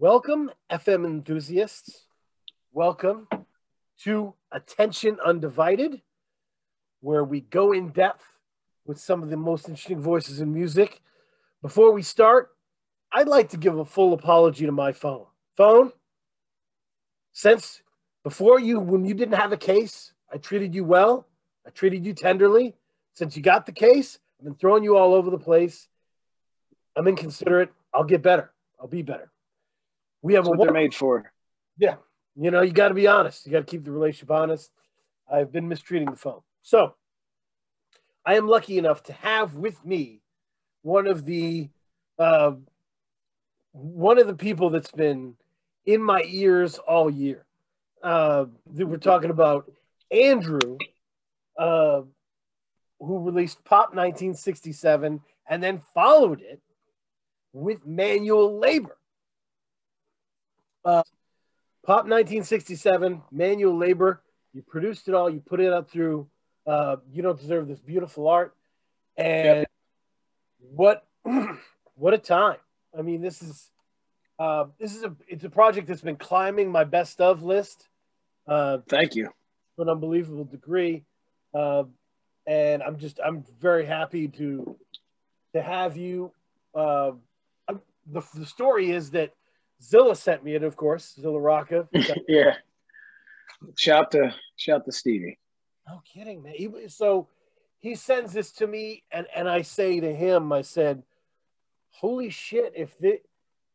Welcome, FM enthusiasts. Welcome to Attention Undivided, where we go in depth with some of the most interesting voices in music. Before we start, I'd like to give a full apology to my phone. Phone, since before you, when you didn't have a case, I treated you well, I treated you tenderly. Since you got the case, I've been throwing you all over the place. I'm inconsiderate. I'll get better. I'll be better. We have That's a what they're made for. yeah. You know, you got to be honest. You got to keep the relationship honest. I've been mistreating the phone. So I am lucky enough to have with me one of the uh, one of the people that's been in my ears all year. Uh, that we're talking about Andrew, uh, who released Pop 1967 and then followed it with Manual Labor. Uh, Pop 1967, Manual Labor. You produced it all. You put it up through uh, You Don't Deserve This Beautiful Art. And what what a time. I mean, this is uh, this is a it's a project that's been climbing my best of list uh, Thank you. to an unbelievable degree. Uh, and I'm just I'm very happy to to have you. Uh, the the story is that Zilla sent me it, of course, Zilla Rocca. yeah. Shout to shout to Stevie. No kidding, man. He, so he sends this to me, and and I say to him, I said, "Holy shit! If this,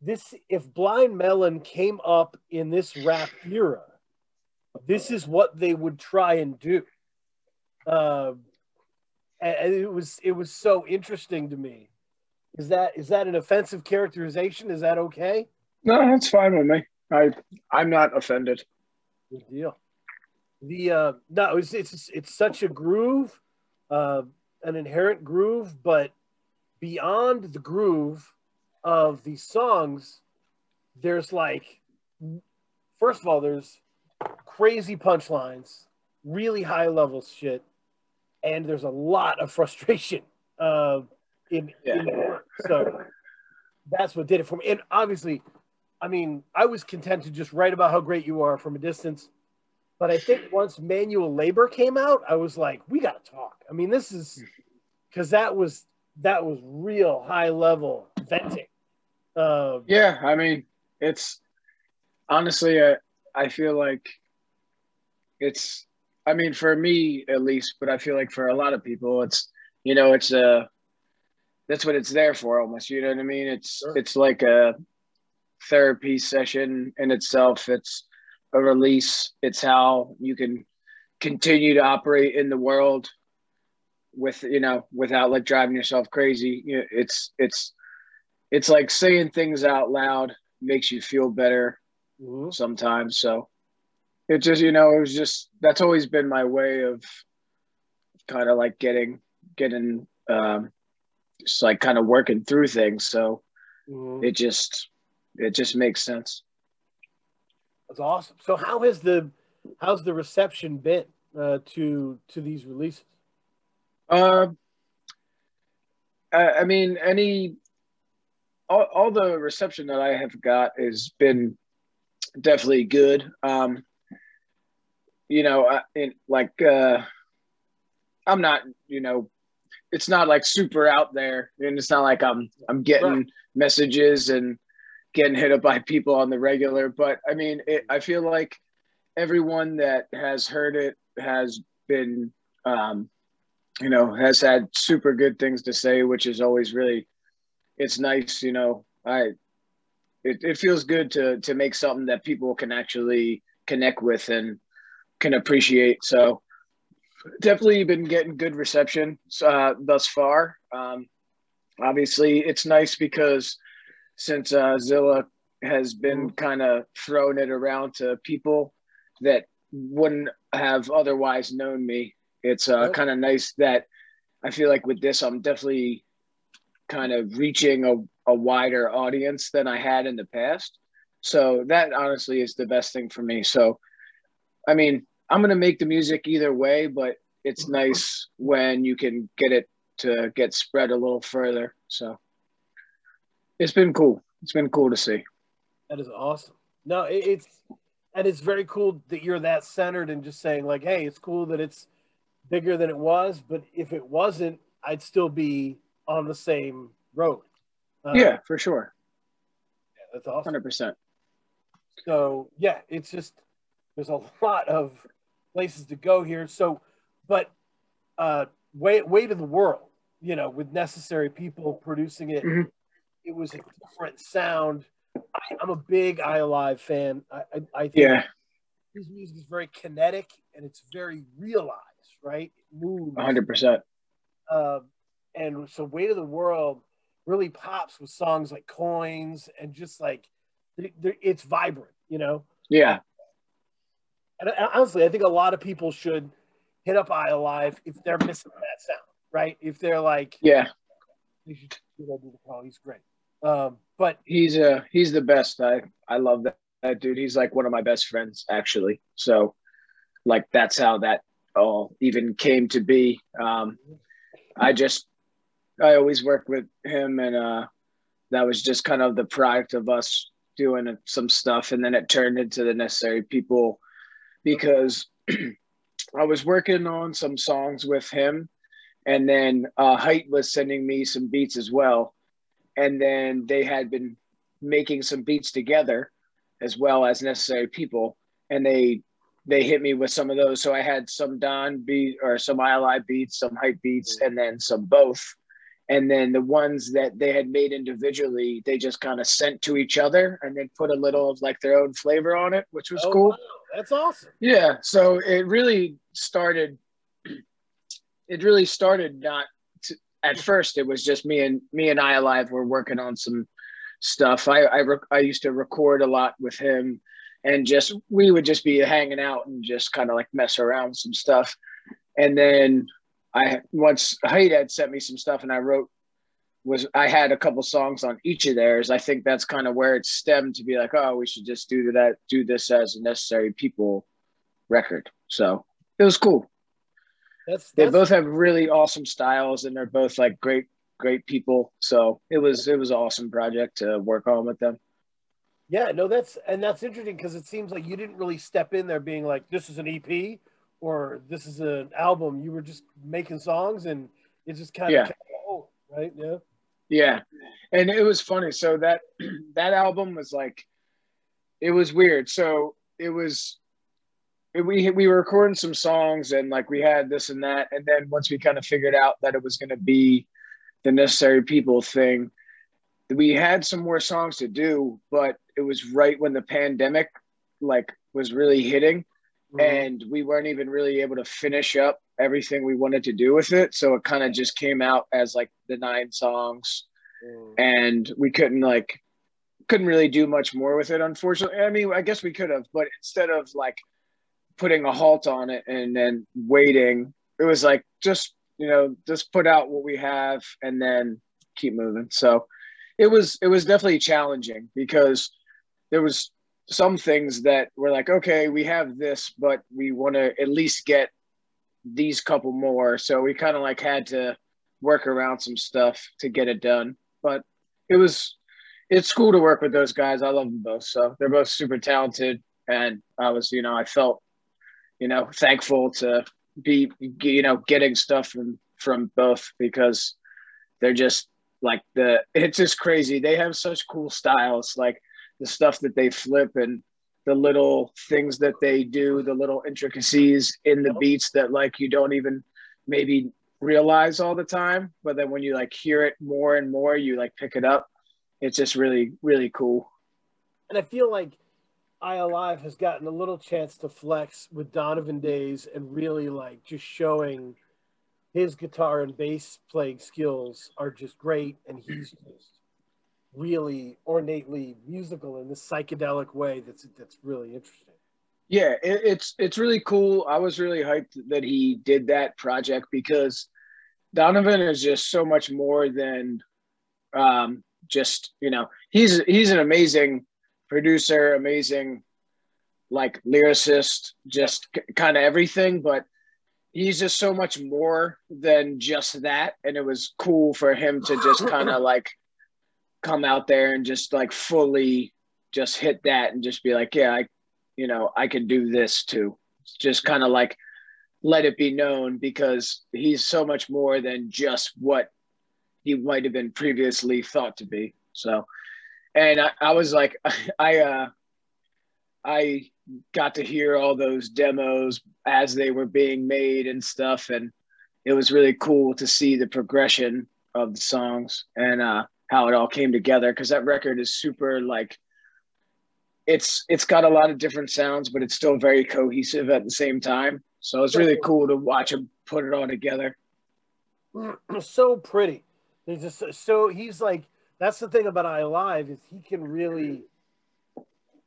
this if Blind Melon came up in this rap era, this is what they would try and do." Um, and, and it was it was so interesting to me. Is that is that an offensive characterization? Is that okay? No, that's fine with me. I I'm not offended. Good deal. The uh no, it's it's it's such a groove, uh, an inherent groove, but beyond the groove of these songs, there's like first of all, there's crazy punchlines, really high level shit, and there's a lot of frustration uh, in, in the work. So that's what did it for me. And obviously, I mean, I was content to just write about how great you are from a distance. But I think once manual labor came out, I was like, we got to talk. I mean, this is because that was that was real high level venting. Uh, Yeah, I mean, it's honestly, I, I feel like it's, I mean, for me at least, but I feel like for a lot of people, it's, you know, it's a, that's what it's there for almost. You know what I mean? It's, Sure. it's like a therapy session in itself. It's a release. It's how you can continue to operate in the world with, you know, without like driving yourself crazy. You know, it's, it's, it's like saying things out loud makes you feel better mhm. sometimes. So it just, you know, it was just that's always been my way of kind of like getting getting um just like kind of working through things. So Mhm. it just it just makes sense. That's awesome. So how has the how's the reception been uh, to to these releases? Uh, I, I mean, any all, all the reception that I have got has been definitely good. Um, you know, I, in, like uh, I'm not, you know, it's not like super out there, and it's not like I'm I'm getting Right. messages and getting hit up by people on the regular. But I mean, it, I feel like everyone that has heard it has been, um, you know, has had super good things to say, which is always really, it's nice. You know, I, it, it feels good to to make something that people can actually connect with and can appreciate. So definitely been getting good reception uh, thus far. Um, obviously, it's nice because since uh, Zilla has been kind of throwing it around to people that wouldn't have otherwise known me, it's uh, Yep. kind of nice that I feel like with this, I'm definitely kind of reaching a, a wider audience than I had in the past. So that honestly is the best thing for me. So, I mean, I'm gonna make the music either way, but it's nice when you can get it to get spread a little further. So it's been cool. It's been cool to see. That is awesome. No, it, it's and it's very cool that you're that centered and just saying like, hey, it's cool that it's bigger than it was, but if it wasn't, I'd still be on the same road. Uh, yeah, for sure. Yeah, that's awesome. Hundred percent. So yeah, it's just there's a lot of places to go here. So, but uh, way way to the world, you know, with necessary people producing it, mm-hmm. It was a different sound. I, am a big I Alive fan. I, I, I think yeah. his music is very kinetic and it's very realized, right? It moves. 100%. Uh, and so Weight of the World really pops with songs like Coins and just like it's vibrant, you know? Yeah. And honestly, I think a lot of people should hit up I Alive if they're missing that sound, right? If they're like, yeah, you should do the call. He's great. Um, but he's uh he's the best. I I love that, that dude. He's like one of my best friends actually. So like that's how that all even came to be. Um, I just I always worked with him, and uh, that was just kind of the product of us doing some stuff, and then it turned into the necessary people because I was working on some songs with him, and then uh, Height was sending me some beats as well, and then they had been making some beats together as well as necessary people, and they they hit me with some of those. So I had some Don beat or some ILI beats, some hype beats, and then some both. And then the ones that they had made individually, they just kind of sent to each other and then put a little of like their own flavor on it, which was oh, cool. Wow. That's awesome. Yeah. So it really started, it really started not at first, it was just me and me and I alive were working on some stuff. I, I, I used to record a lot with him and just we would just be hanging out and just kind of like mess around some stuff. And then I once Height had sent me some stuff and I wrote was I had a couple songs on each of theirs. I think that's kind of where it stemmed to be like, oh, we should just do that, do this as a necessary people record. So it was cool. That's, that's they both have really awesome styles and they're both like great, great people. So it was it was an awesome project to work on with them. Yeah, no, that's and that's interesting because it seems like you didn't really step in there being like, this is an EP or this is an album. You were just making songs and it just kind yeah. of right? Yeah. Yeah. And it was funny. So that that album was like it was weird. So it was we we were recording some songs and like we had this and that and then once we kind of figured out that it was going to be the necessary people thing we had some more songs to do but it was right when the pandemic like was really hitting mm-hmm. and we weren't even really able to finish up everything we wanted to do with it so it kind of just came out as like the nine songs mm. and we couldn't like couldn't really do much more with it unfortunately i mean i guess we could have but instead of like putting a halt on it and then waiting it was like just you know just put out what we have and then keep moving so it was it was definitely challenging because there was some things that were like, okay, we have this, but we want to at least get these couple more. So we kind of like had to work around some stuff to get it done. But it was it's cool to work with those guys. I love them both. So they're both super talented. And I was, you know, I felt, you know, thankful to be, you know, getting stuff from from both because they're just like the it's just crazy. They have such cool styles. Like the stuff that they flip and the little things that they do, the little intricacies in the beats that like you don't even maybe realize all the time, but then when you like hear it more and more, you like pick it up. It's just really, really cool. And I feel like I Alive has gotten a little chance to flex with Donovan Days and really like just showing his guitar and bass playing skills are just great, and he's just really ornately musical in this psychedelic way that's that's really interesting. Yeah, it, it's it's really cool. I was really hyped that he did that project because Donovan is just so much more than um, just you know he's he's an amazing producer, amazing like lyricist, just c- kind of everything. But he's just so much more than just that, and it was cool for him to just kind of like come out there and just like fully just hit that and just be like, yeah, I, you know, I can do this too. Just kind of like let it be known because he's so much more than just what he might have been previously thought to be. So, and I, I was like, I, uh, I got to hear all those demos as they were being made and stuff, and it was really cool to see the progression of the songs and uh, how it all came together. Because that record is super like, it's it's got a lot of different sounds, but it's still very cohesive at the same time. So it's really cool to watch him put it all together. So pretty. Just so he's like that's the thing about I Alive is he can really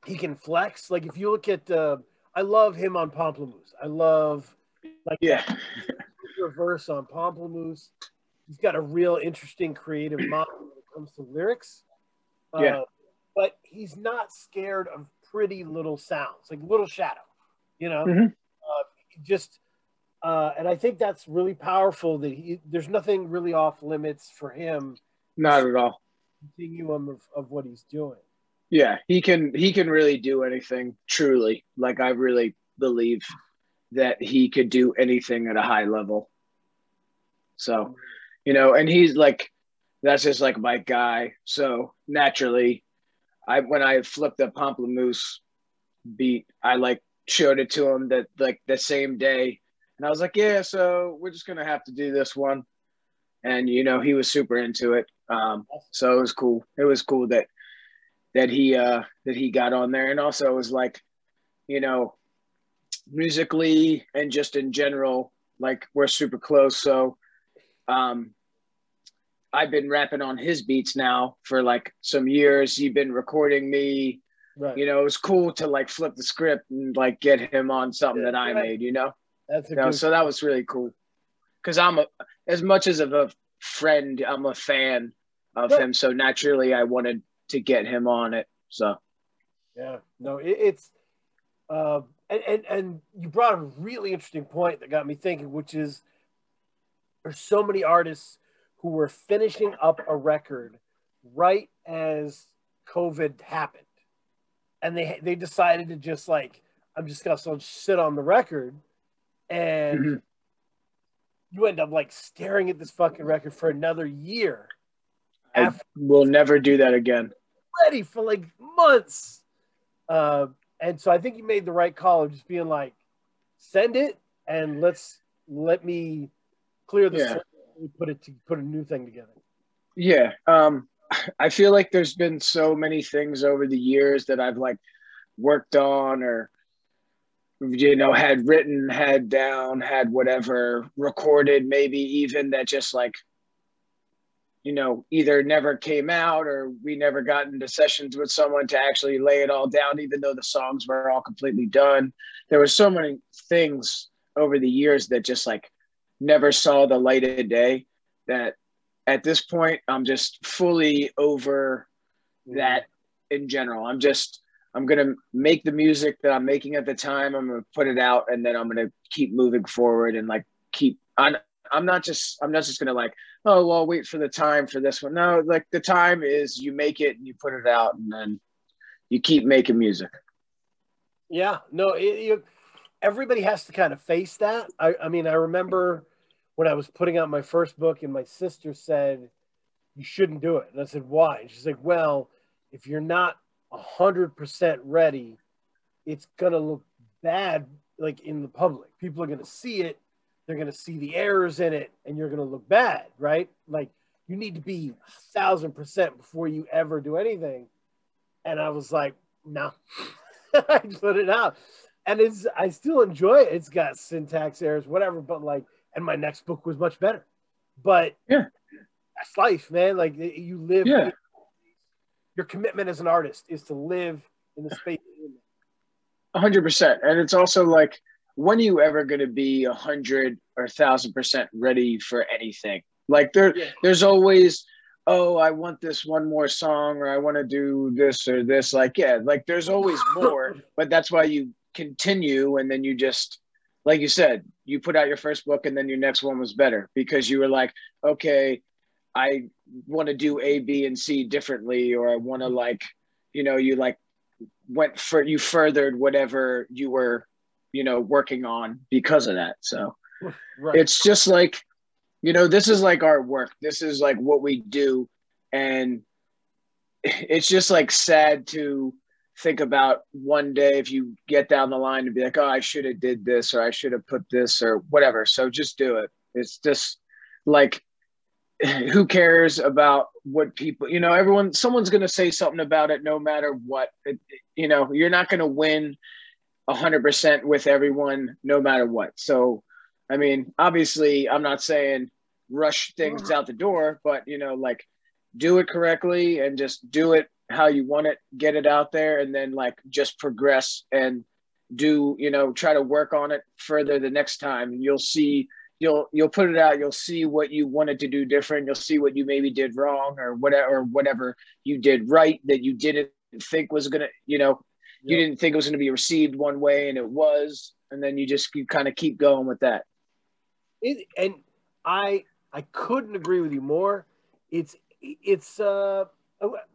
he can flex. Like if you look at uh, I love him on Pomplamoose. I love like yeah reverse on Pomplamoose. He's got a real interesting creative mind when it comes to lyrics. Uh, yeah. But he's not scared of pretty little sounds, like Little Shadow, you know? Mm-hmm. Uh, just uh, and I think that's really powerful. That he there's nothing really off limits for him. Not at all. Continuum of, of what he's doing. Yeah, he can he can really do anything. Truly, like I really believe that he could do anything at a high level. So, you know, and he's like, that's just like my guy. So naturally, I when I flipped the Pomplamoose beat, I like showed it to him that like the same day and I was like, yeah, so we're just gonna have to do this one. And you know, he was super into it. Um, so it was cool. It was cool that that he uh that he got on there. And also it was like, you know, musically and just in general, like we're super close. So um I've been rapping on his beats now for like some years. He's been recording me. Right. You know, it was cool to like flip the script and like get him on something yeah, that I right. made, you know? That's a you know, so that was really cool. Cause I'm a as much as of a friend, I'm a fan of him. So naturally I wanted to get him on it. So yeah, no, it, it's uh, and, and and you brought a really interesting point that got me thinking, which is there's so many artists who were finishing up a record right as COVID happened, and they they decided to just like I'm just gonna sit on the record and mm-hmm. you end up like staring at this fucking record for another year. I will never do that again. Ready for like months. Uh, and so I think you made the right call of just being like, send it and let's let me clear the yeah. put it to put a new thing together. Yeah. Um, I feel like there's been so many things over the years that I've like worked on or you know, had written, had down, had whatever recorded, maybe even that just like, you know, either never came out or we never got into sessions with someone to actually lay it all down, even though the songs were all completely done. There were so many things over the years that just like never saw the light of the day that at this point I'm just fully over mm. that in general. I'm just I'm gonna make the music that I'm making at the time. I'm gonna put it out, and then I'm gonna keep moving forward and like keep. I'm I'm not just I'm not just gonna like oh well wait for the time for this one. No, like the time is you make it and you put it out, and then you keep making music. Yeah, no, it, you, everybody has to kind of face that. I, I mean, I remember when I was putting out my first book, and my sister said you shouldn't do it, and I said why? And she's like, well, if you're not 100% ready, it's going to look bad like in the public. People are going to see it, they're going to see the errors in it, and you're going to look bad, right? Like you need to be a thousand percent before you ever do anything. And I was like, no, I put it out. And it's I still enjoy it. It's got syntax errors, whatever, but like, and my next book was much better. But yeah, that's life, man. Like you live yeah your commitment as an artist is to live in the space. Hundred percent, and it's also like, when are you ever going to be a hundred or a thousand percent ready for anything? Like there, yeah. there's always, oh, I want this one more song, or I want to do this or this. Like, yeah, like there's always more, but that's why you continue, and then you just, like you said, you put out your first book, and then your next one was better because you were like, okay, I want to do A, B, and C differently, or I want to like, you know, you like went for you furthered whatever you were you know working on because of that. So right. it's just like you know this is like our work. This is like what we do. And it's just like sad to think about one day if you get down the line and be like oh i should have did this or i should have put this or whatever. So just do it. It's just like who cares about what people you know everyone someone's going to say something about it no matter what. It, you know you're not going to win 100% with everyone no matter what. So i mean obviously i'm not saying rush things out the door but you know like do it correctly and just do it how you want it get it out there and then like just progress and do you know try to work on it further the next time. You'll see you'll you'll put it out you'll see what you wanted to do different you'll see what you maybe did wrong or whatever or whatever you did right that you didn't think was gonna you know you didn't think it was gonna be received one way and it was and then you just you kind of keep going with that it, and i i couldn't agree with you more it's it's uh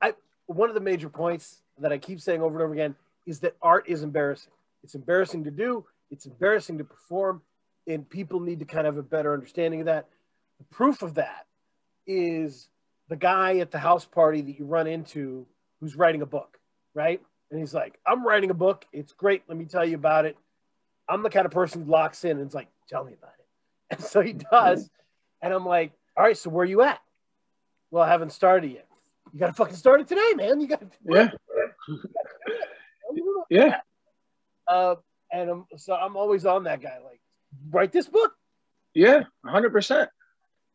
I, one of the major points that i keep saying over and over again is that art is embarrassing it's embarrassing to do it's embarrassing to perform and people need to kind of have a better understanding of that. The proof of that is the guy at the house party that you run into who's writing a book, right? And he's like, I'm writing a book. It's great. Let me tell you about it. I'm the kind of person who locks in and is like, tell me about it. And so he does. And I'm like, all right, so where are you at? Well, I haven't started yet. You got to fucking start it today, man. You got to. Yeah. yeah. Uh, and I'm, so I'm always on that guy. Like, write this book. Yeah, hundred percent.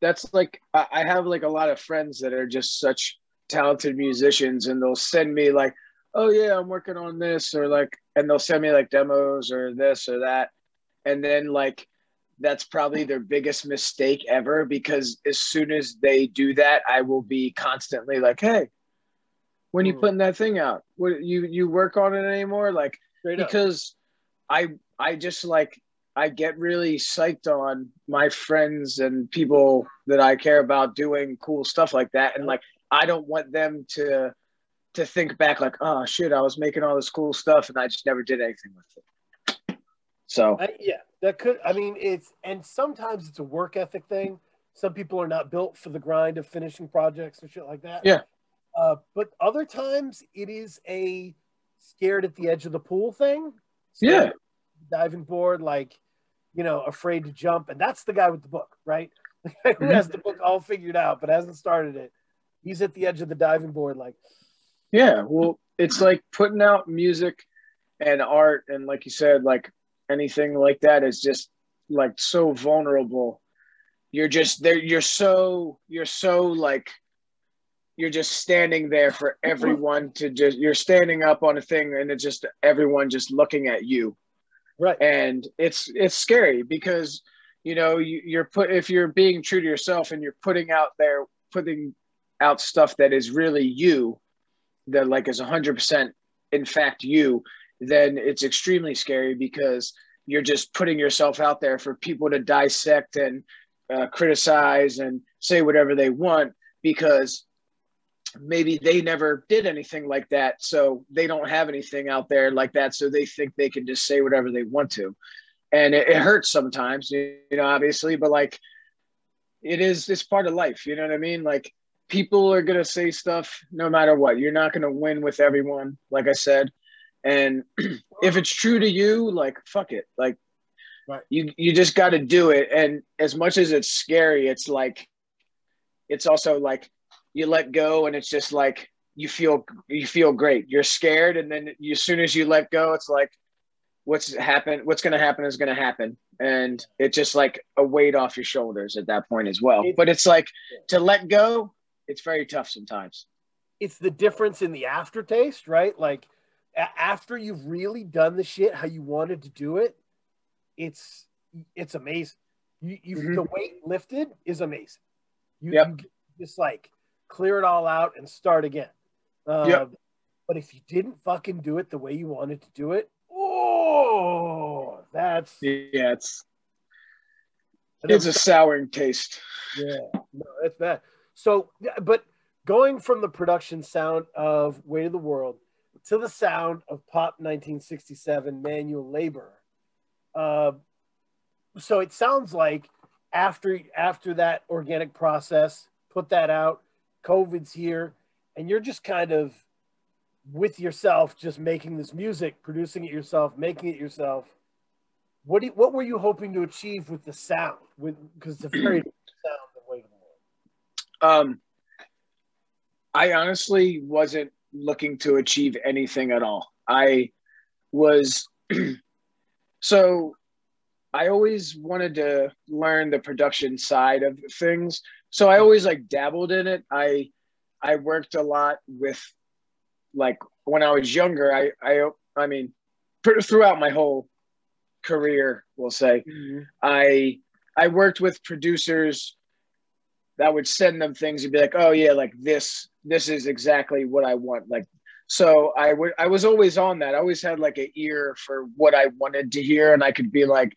That's like I have like a lot of friends that are just such talented musicians, and they'll send me like, "Oh yeah, I'm working on this," or like, and they'll send me like demos or this or that, and then like that's probably their biggest mistake ever because as soon as they do that, I will be constantly like, "Hey, when you hmm. putting that thing out? What you you work on it anymore?" Like Straight because up. I I just like I get really psyched on my friends and people that I care about doing cool stuff like that. And like, I don't want them to to think back like, oh shit, I was making all this cool stuff and I just never did anything with it. So uh, yeah, that could. I mean, it's and sometimes it's a work ethic thing. Some people are not built for the grind of finishing projects or shit like that. Yeah. Uh, but other times it is a scared at the edge of the pool thing. yeah. Diving board, like you know, afraid to jump. And that's the guy with the book, right? Who has the book all figured out but hasn't started it. He's at the edge of the diving board, like. Yeah, well, it's like putting out music and art, and like you said, like anything like that is just like so vulnerable. You're just there. You're so you're so like you're just standing there for everyone to just you're standing up on a thing and it's just everyone just looking at you right and it's it's scary because you know you, you're put if you're being true to yourself and you're putting out there putting out stuff that is really you that like is 100% in fact you then it's extremely scary because you're just putting yourself out there for people to dissect and uh, criticize and say whatever they want because maybe they never did anything like that. So they don't have anything out there like that. So they think they can just say whatever they want to. And it, it hurts sometimes you know obviously but like it is it's part of life. You know what i mean? Like people are going to say stuff no matter what. You're not going to win with everyone like i said. And if it's true to you like fuck it. Like right. you you just got to do it. And as much as it's scary it's like it's also like you let go and it's just like you feel you feel great. You're scared and then you, as soon as you let go it's like what's happened what's going to happen is going to happen. And it's just like a weight off your shoulders at that point as well. But it's like to let go it's very tough sometimes it's the difference in the aftertaste right like a- after you've really done the shit how you wanted to do it it's it's amazing you, you mm-hmm. the weight lifted is amazing you, yep. you just like clear it all out, and start again. Uh, yep. But if you didn't fucking do it the way you wanted to do it, oh, that's yeah, it's it's a souring taste. Yeah, no, that's bad. So, but going from the production sound of Weight of the World to the sound of Pop 1967 Manual Labor. Uh, so it sounds like after after that organic process, put that out, COVID's here, and you're just kind of with yourself, just making this music, producing it yourself, making it yourself. What do you, what were you hoping to achieve with the sound? With because it's a very sound of Weight of the World. Um, I honestly wasn't looking to achieve anything at all. I was so I always wanted to learn the production side of things. So I always like dabbled in it. I I worked a lot with like when I was younger, I I I mean throughout my whole career, we'll say, mm-hmm. I I worked with producers that would send them things and be like, "Oh yeah, like this this is exactly what I want." Like so I would I was always on that. I always had like an ear for what I wanted to hear and I could be like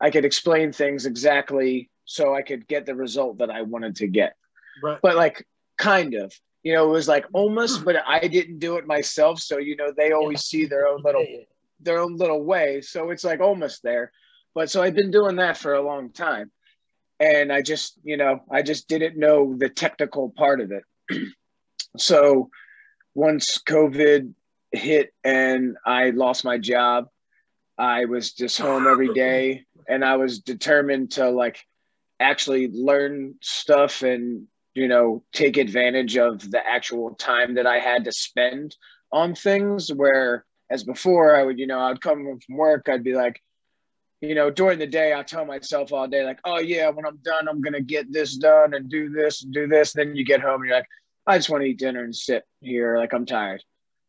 I could explain things exactly so I could get the result that I wanted to get. Right. But like kind of you know, it was like almost, but I didn't do it myself. So, you know, they always see their own little, their own little way. So it's like almost there. But so I've been doing that for a long time. And I just, you know, I just didn't know the technical part of it. so once COVID hit and I lost my job, I was just home every day and I was determined to like actually learn stuff and you know, take advantage of the actual time that I had to spend on things. Where as before, I would, you know, I'd come from work, I'd be like, you know, during the day, I tell myself all day, like, oh yeah, when I'm done, I'm gonna get this done and do this and do this. Then you get home, and you're like, I just want to eat dinner and sit here, like I'm tired.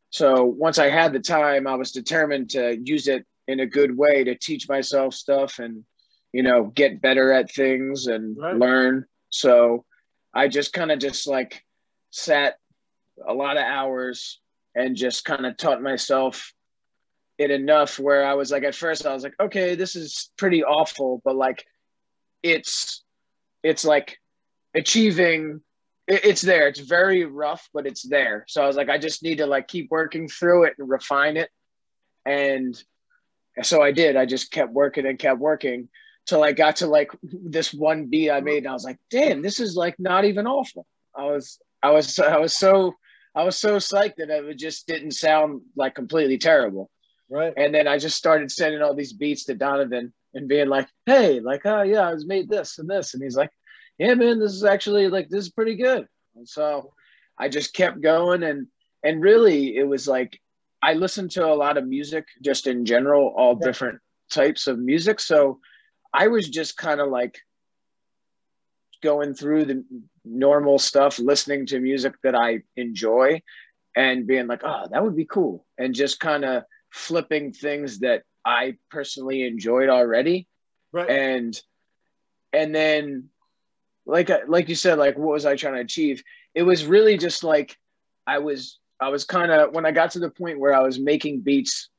So once I had the time, I was determined to use it in a good way to teach myself stuff and, you know, get better at things and right. learn. So I just kind of just like sat a lot of hours and just kind of taught myself it enough where I was like, at first I was like, okay, this is pretty awful, but like it's, it's like achieving, it, it's there. It's very rough, but it's there. So I was like, I just need to like keep working through it and refine it. And so I did. I just kept working and kept working till I got to like this one beat I made, and I was like, damn, this is like not even awful. I was, I was, I was so, I was so psyched that it just didn't sound like completely terrible. Right. And then I just started sending all these beats to Donovan and being like, hey, like, oh yeah, I was made this and this, and he's like, yeah, man, this is actually like this is pretty good. And so I just kept going, and and really, it was like I listened to a lot of music just in general, all yeah. different types of music. So I was just kind of like going through the normal stuff, listening to music that I enjoy and being like, oh, that would be cool. And just kind of flipping things that I personally enjoyed already. Right. And, and then like, uh, like you said, like, what was I trying to achieve? It was really just like, I was, I was kind of, when I got to the point where I was making beats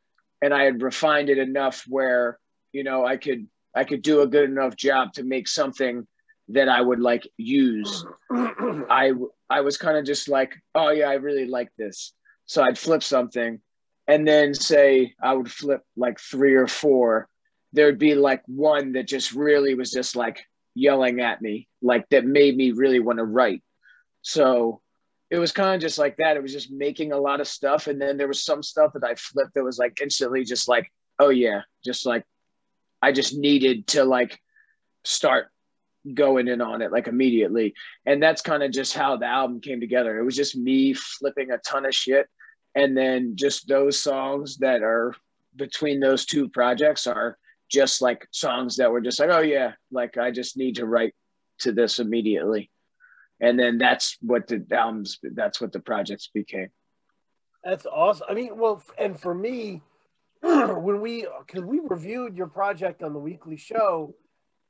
and I had refined it enough where, you know, I could I could do a good enough job to make something that I would like use. I I was kind of just like, oh yeah, I really like this. So I'd flip something and then say I would flip like three or four. There'd be like one that just really was just like yelling at me, like that made me really want to write. So it was kind of just like that. It was just making a lot of stuff. And then there was some stuff that I flipped that was like instantly just like, oh yeah, just like I just needed to like start going in on it like immediately. And that's kind of just how the album came together. It was just me flipping a ton of shit. And then just those songs that are between those two projects are just like songs that were just like, oh yeah, like I just need to write to this immediately. And then that's what the albums, that's what the projects became. That's awesome. I mean, well, and for me, when we because we reviewed your project on the weekly show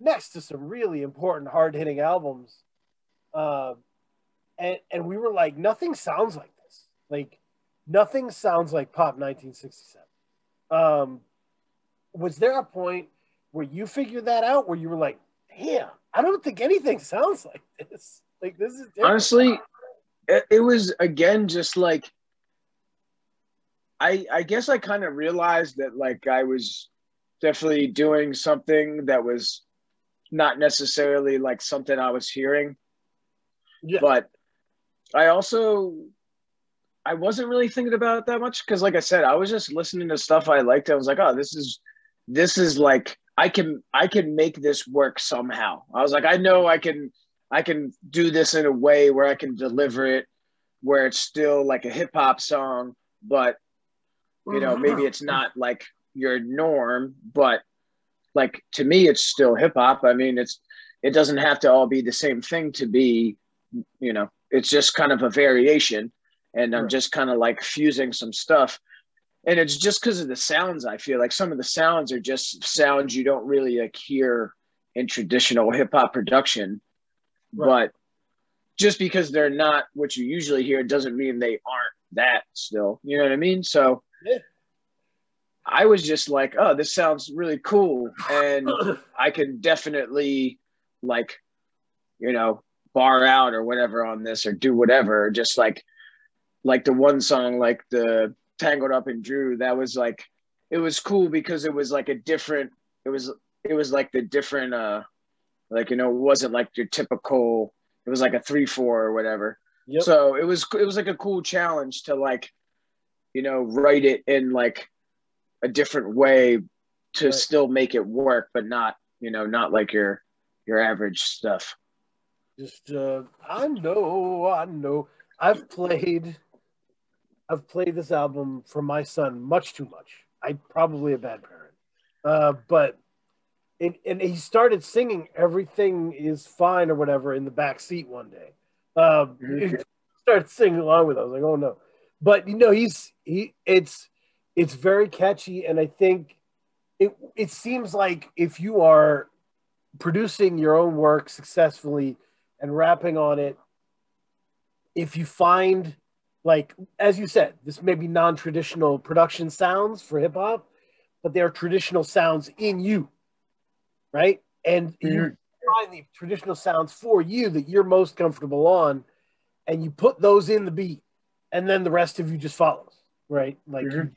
next to some really important hard hitting albums uh, and and we were like nothing sounds like this like nothing sounds like pop 1967 um, was there a point where you figured that out where you were like yeah i don't think anything sounds like this like this is different. honestly it, it was again just like I I guess I kind of realized that like I was definitely doing something that was not necessarily like something I was hearing. Yeah. But I also I wasn't really thinking about it that much because like I said, I was just listening to stuff I liked. I was like, oh, this is this is like I can I can make this work somehow. I was like, I know I can I can do this in a way where I can deliver it where it's still like a hip hop song, but you know, mm-hmm. maybe it's not like your norm, but like to me it's still hip hop. I mean, it's it doesn't have to all be the same thing to be, you know, it's just kind of a variation and I'm just kind of like fusing some stuff. And it's just because of the sounds i feel like. Some of the sounds are just sounds you don't really like hear in traditional hip-hop production. Right. but just because they're not what you usually hear doesn't mean they aren't that still. You know what i mean? So yeah. i was just like oh this sounds really cool. And i can definitely like you know bar out or whatever on this or do whatever. Just like like the one song like the tangled up in Drew, that was like it was cool because it was like a different it was it was like the different uh like you know it wasn't like your typical it was like a three four or whatever yep. so it was it was like a cool challenge to like you know write it in like a different way to right. still make it work but not you know not like your your average stuff just uh i know i know i've played I've played this album for my son much too much. I'm probably a bad parent. Uh, but it, and he started singing "Everything Is Fine" or whatever in the back seat one day. Um, he started singing along with. It. I was like, "Oh no!" But you know, he's he. It's it's very catchy, and I think it it seems like if you are producing your own work successfully and rapping on it, if you find like as you said, this may be non-traditional production sounds for hip hop, but they're traditional sounds in you, right? And mm-hmm. you find the traditional sounds for you that you're most comfortable on, and you put those in the beat, and then the rest of you just follows, right? Like mm-hmm.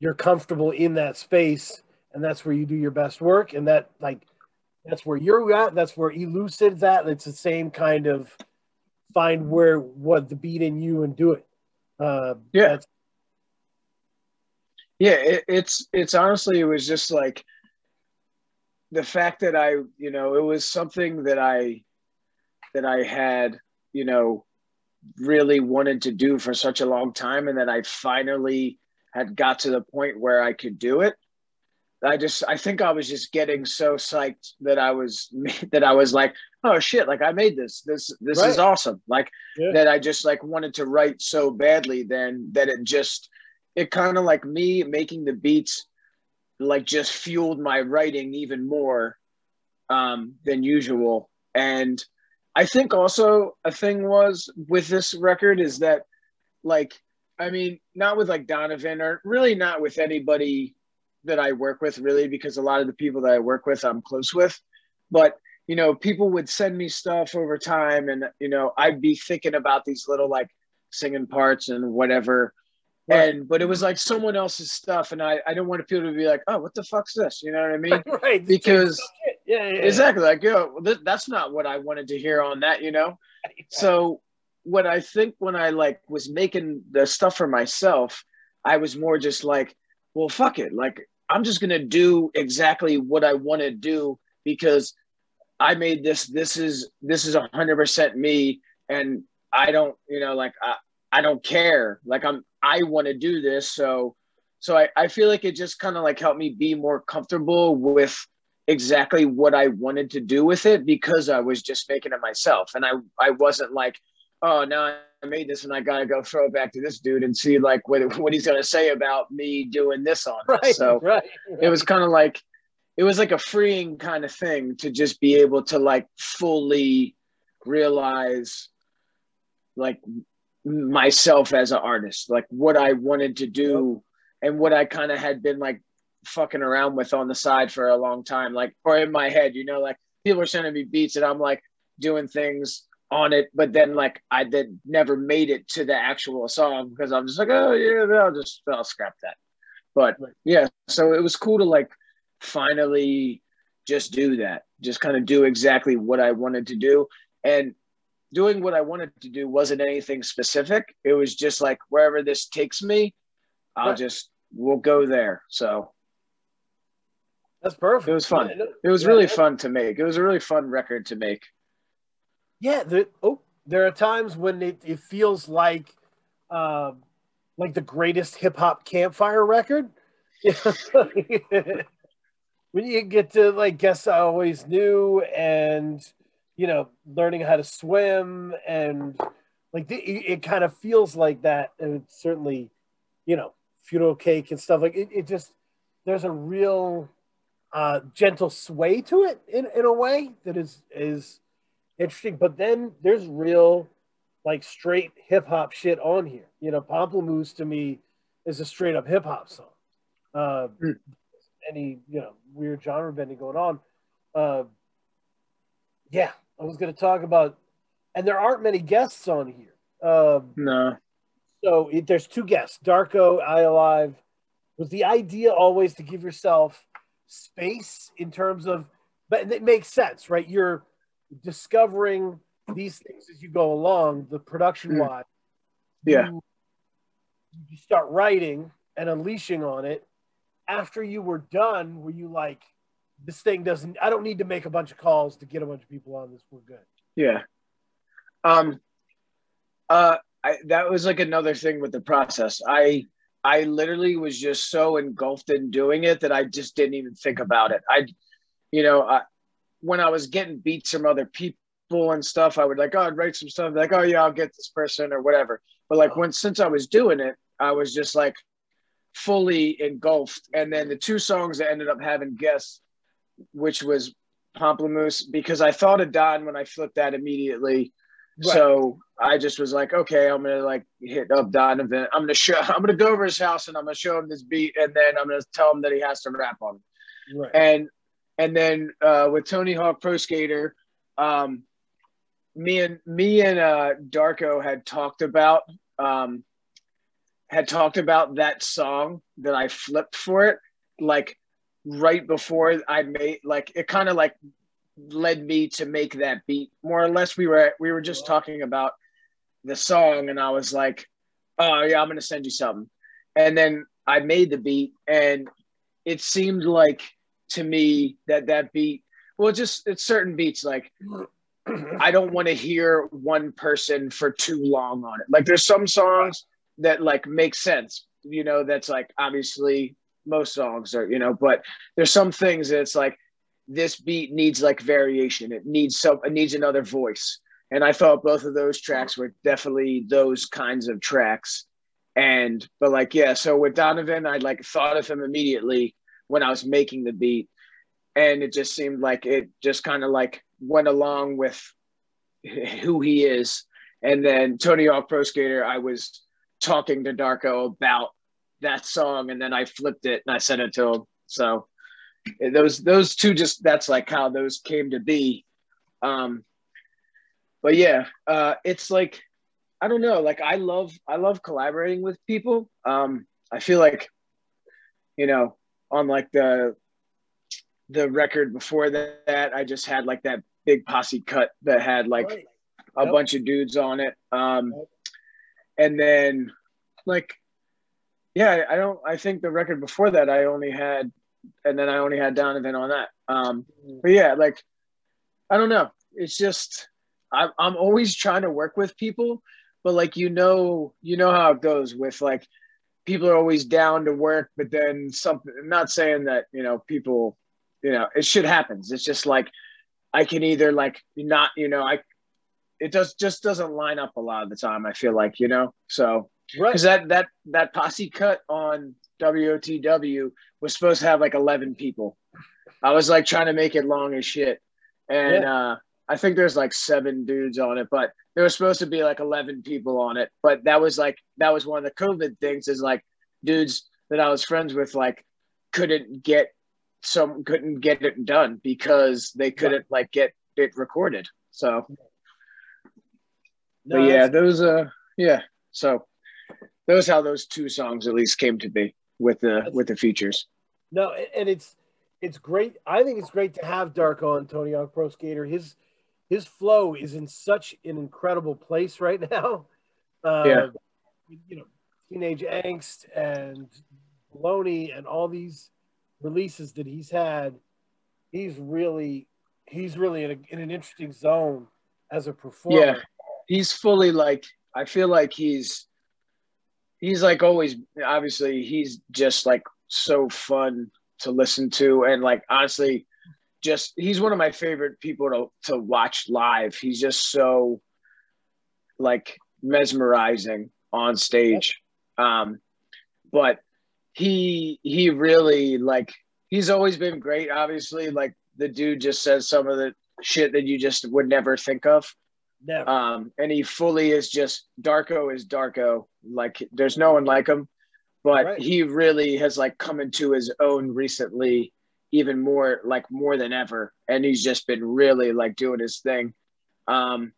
you're comfortable in that space, and that's where you do your best work, and that like that's where you're at. That's where Elucid's at. It's the same kind of find where what the beat in you and do it. Uh, yeah. Yeah, it, it's it's honestly it was just like the fact that I, you know, it was something that I that I had, you know, really wanted to do for such a long time and that I finally had got to the point where I could do it. I just I think I was just getting so psyched that I was that I was like, oh shit, like I made this. This this right. is awesome. Like yeah. that I just like wanted to write so badly then that it just it kind of like me making the beats like just fueled my writing even more um than usual. And I think also a thing was with this record is that like I mean, not with like Donovan or really not with anybody that I work with really because a lot of the people that I work with I'm close with. But you know, people would send me stuff over time and you know, I'd be thinking about these little like singing parts and whatever. Right. And but it was like someone else's stuff, and I I don't want people to be like, oh, what the fuck's this? You know what I mean? right. Because yeah, yeah, exactly. Like, yo, th- that's not what I wanted to hear on that. You know. So what I think when I like was making the stuff for myself, I was more just like, well, fuck it. Like, I'm just going to do exactly what I want to do because I made this. This is, this is a hundred percent me. And I don't, you know, like, I, I don't care. Like I'm, I want to do this. So, so I, I feel like it just kind of like helped me be more comfortable with exactly what I wanted to do with it because I was just making it myself. And I, I wasn't like, oh, now I made this and I gotta go throw it back to this dude and see like what what he's gonna say about me doing this on right, this. So right, right. it was kind of like it was like a freeing kind of thing to just be able to like fully realize like myself as an artist, like what I wanted to do yep. and what I kind of had been like fucking around with on the side for a long time, like or in my head, you know, like people are sending me beats and I'm like doing things on it, but then like I did never made it to the actual song because I'm just like, oh yeah, I'll just I'll scrap that. But yeah, so it was cool to like finally just do that, just kind of do exactly what I wanted to do. And doing what I wanted to do wasn't anything specific. It was just like wherever this takes me, I'll Right. just we'll go there. So That's perfect. It was fun. It was yeah, really fun to make. It was a really fun record to make. Yeah, the, oh, there are times when it, it feels like um, like the greatest hip hop campfire record. when you get to like guess I always knew and you know learning how to swim and like the, it, it kind of feels like that and certainly you know funeral cake and stuff like it, it just there's a real uh, gentle sway to it in, in a way that is is interesting. But then there's real, like straight hip hop shit on here. You know, Pomplamoose to me is a straight up hip hop song. Uh, Hmm. Any you know weird genre bending going on. Uh, yeah, I was going to talk about, and there aren't many guests on here. Um, No. so it, there's two guests, Darko, I Alive. Was the idea always to give yourself space in terms of, but it makes sense, right? You're discovering these things as you go along, the production wise. Yeah. You, you start writing and unleashing on it. After you were done, were you like, this thing doesn't, I don't need to make a bunch of calls to get a bunch of people on this. We're good. Yeah. Um uh I that was like another thing with the process. I I literally was just so engulfed in doing it that I just didn't even think about it. I you know, I when I was getting beats from other people and stuff, I would like, oh, I'd write some stuff like, oh yeah, I'll get this person or whatever. But like oh. when since I was doing it, I was just like fully engulfed. And then the two songs that ended up having guests, which was Pomplamoose, because I thought of Don when I flipped that immediately. Right. So I just was like, okay, I'm gonna like hit up Donovan. I'm gonna show. I'm gonna go over his house and I'm gonna show him this beat, and then I'm gonna tell him that he has to rap on it. Right. And and then uh, with Tony Hawk Pro Skater, um, me and me and uh, Darko had talked about um, had talked about that song that I flipped for it, like right before I made like it kind of like led me to make that beat. More or less we were we were just talking about the song and I was like oh yeah I'm gonna send you something. And then I made the beat and it seemed like to me that that beat well just it's certain beats like I don't want to hear one person for too long on it. Like there's some songs that like make sense you know that's like obviously most songs are you know but there's some things that it's like this beat needs like variation. It needs some it needs another voice. And i thought both of those tracks were definitely those kinds of tracks. And but like yeah so with donovan i like thought of him immediately when i was making the beat. And it just seemed like it just kind of like went along with who he is. And then tony hawk pro skater i was talking to darko about that song and then i flipped it and i sent it to him. So those those two just that's like how those came to be. Um but yeah uh it's like i don't know like i love i love collaborating with people. Um i feel like you know on like the the record before that i just had like that big posse cut that had like Right. a Yep. bunch of dudes on it um Yep. and then like yeah I- i don't i think the record before that i only had and then i only had donovan on that um but yeah like i don't know it's just i'm, I'm always trying to work with people but like you know you know how it goes with like people are always down to work but then something I'm not saying that you know people you know it shit happens it's just like i can either like not you know i it does just doesn't line up a lot of the time i feel like you know so Right. because that that that posse cut on WOTW was supposed to have like 11 people. I was like trying to make it long as shit, and uh, I think there's like seven dudes on it, but there was supposed to be like 11 people on it. But that was like that was one of the COVID things is like dudes that I was friends with like couldn't get some couldn't get it done because they couldn't like get it recorded. So but yeah, those uh yeah. So those how those two songs at least came to be with the with the features. No, and it's it's great. I think it's great to have Darko on Tony Hawk Pro Skater. His his flow is in such an incredible place right now. Uh, yeah. You know, teenage angst and baloney and all these releases that he's had. He's really he's really in, a, in an interesting zone as a performer. Yeah, he's fully like I feel like he's he's like always obviously he's just like so fun to listen to and like honestly just he's one of my favorite people to to watch live. He's just so like mesmerizing on stage. Um but he he really like he's always been great obviously like the dude just says some of the shit that you just would never think of. Never. Um, and he fully is just Darko is Darko. Like there's no one like him, but right. he really has like come into his own recently, even more like more than ever. And he's just been really like doing his thing. Um,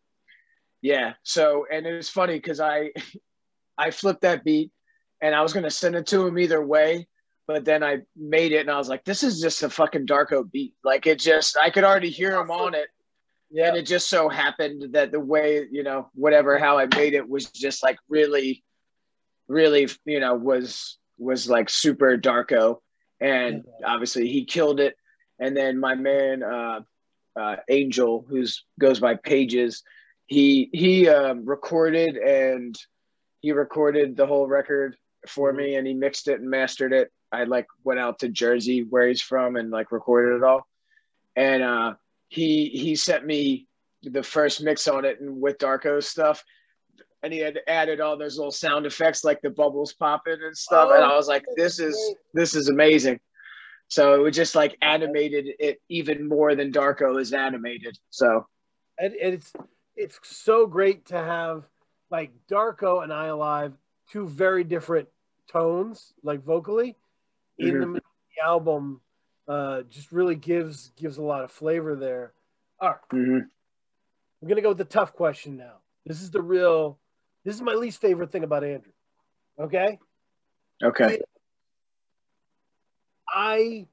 yeah. So and it was funny because I I flipped that beat and I was gonna send it to him either way, but then I made it and I was like, this is just a fucking Darko beat. Like it just, I could already hear him on it. Yeah. And it just so happened that the way, you know, whatever, how I made it was just like really, really, you know, was, was like super Darko. And obviously he killed it. And then my man, uh, uh, Angel, who's goes by Pages, he, he, um, recorded and he recorded the whole record for mm-hmm. me and he mixed it and mastered it I like went out to Jersey where he's from and like recorded it all. And uh, he he sent me the first mix on it and with Darko stuff. And he had added all those little sound effects like the bubbles popping and stuff. Oh, and I was like, this is this is amazing. So it was just like animated it even more than Darko is animated. So and, it's it's so great to have like Darko and I Alive, two very different tones, like vocally in mm-hmm. the, the, album uh, just really gives gives a lot of flavor there. All right. mm-hmm. We're gonna go with the tough question now. This is the real. This is my least favorite thing about Andrew. Okay. Okay. I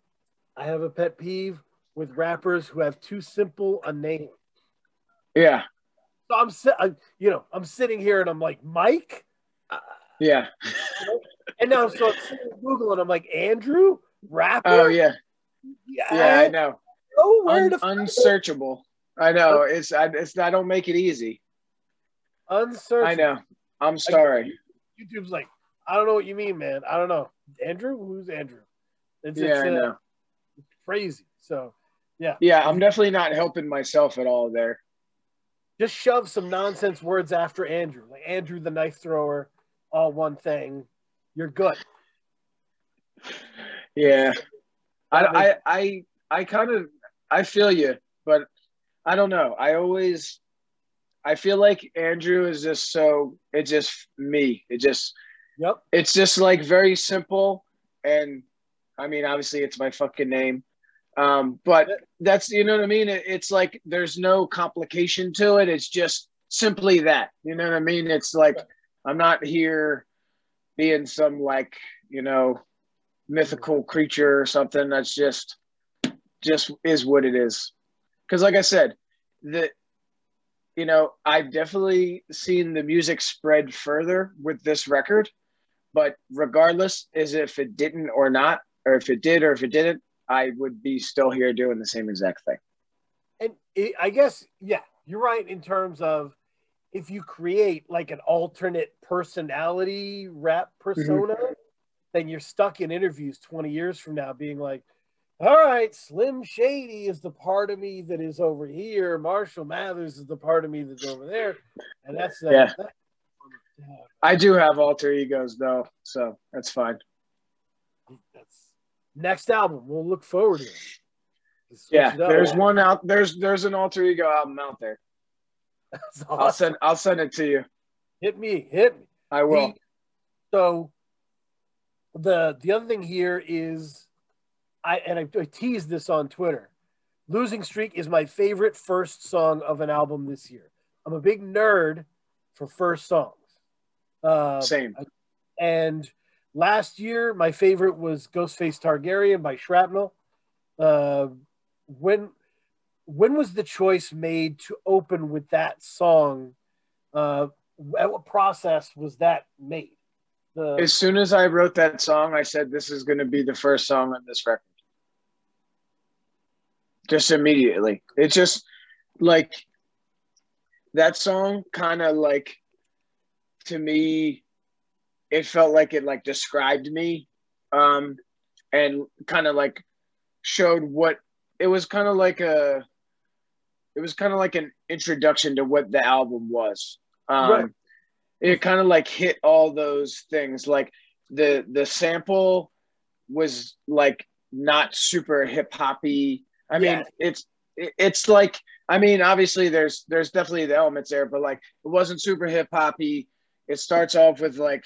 I have a pet peeve with rappers who have too simple a name. Yeah. So I'm, you know, I'm sitting here and I'm like, Mike. Yeah. and now so I'm sitting Google and I'm like, Andrew rapper. Oh yeah. Yeah, yeah I know. Oh, where Un- unsearchable. I know. It's I, it's I don't make it easy. Unsearchable. I know. I'm sorry. YouTube's like, I don't know what you mean, man. I don't know. Andrew? Who's Andrew? It's, yeah, it's, I uh, know. It's crazy. So, yeah. Yeah, I'm definitely not helping myself at all there. Just shove some nonsense words after Andrew, like Andrew the knife thrower, all one thing, you're good. Yeah. I, I, I, I kind of, I feel you, but I don't know. I always, I feel like Andrew is just so, it's just me. It just, yep. It's just like very simple. And I mean, obviously it's my fucking name. Um, but that's, you know what I mean? It, it's like, there's no complication to it. It's just simply that, you know what I mean? It's like, I'm not here being some like, you know, mythical creature or something. That's just, just is what it is. Cause like I said, the, you know, I've definitely seen the music spread further with this record, but regardless, is if it didn't or not, or if it did or if it didn't, I would be still here doing the same exact thing. And it, I guess, yeah, you're right in terms of if you create like an alternate personality rap persona, mm-hmm. then you're stuck in interviews 20 years from now being like, all right, Slim Shady is the part of me that is over here. Marshall Mathers is the part of me that's over there. And that's, uh, yeah. That, I do have alter egos though, so that's fine. That's next album. We'll look forward to it. Yeah, there's one out. There's there's an alter ego album out there. Awesome. I'll send I'll send it to you. Hit me, hit me. I will. The, so the the other thing here is I and I, I teased this on Twitter. Losing Streak is my favorite first song of an album this year. I'm a big nerd for first songs. Uh, Same. And last year, my favorite was Ghostface Targaryen by Shrapnel. Uh, when when was the choice made to open with that song? Uh, what process was that made? The, as soon as I wrote that song, I said this is going to be the first song on this record. Just immediately, it's just like that song kind of like to me it felt like it like described me um and kind of like showed what it was kind of like a it was kind of like an introduction to what the album was. Um right. it kind of like hit all those things. Like the the sample was like not super hip hoppy i mean yeah. it's it's like I mean, obviously there's there's definitely the elements there, but like it wasn't super hip hoppy. It starts off with like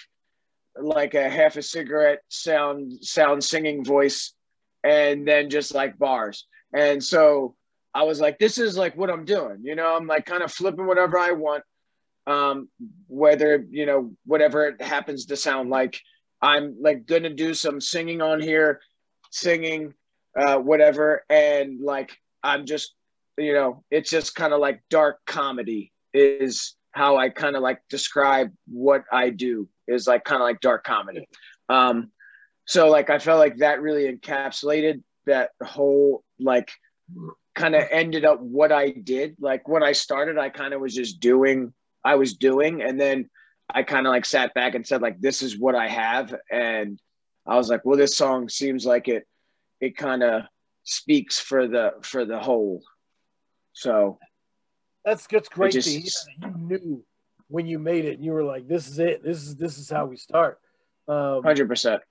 like a half a cigarette sound sound singing voice and then just like bars. And so I was like, this is like what I'm doing. You know, I'm like kind of flipping whatever I want. Um, whether, you know, whatever it happens to sound like. I'm like gonna do some singing on here, singing, uh, whatever, and like I'm just you know, it's just kind of like dark comedy is how I kind of like describe what I do is like kind of like dark comedy. Um, so like I felt like that really encapsulated that whole like kind of ended up what I did. Like when I started, I kind of was just doing I was doing, and then I kind of like sat back and said like this is what I have, and I was like, well, this song seems like it it kind of speaks for the for the whole so that's that's great just, that you knew when you made it. You were like, "This is it. This is this is how we start." Um, Hundred um, percent.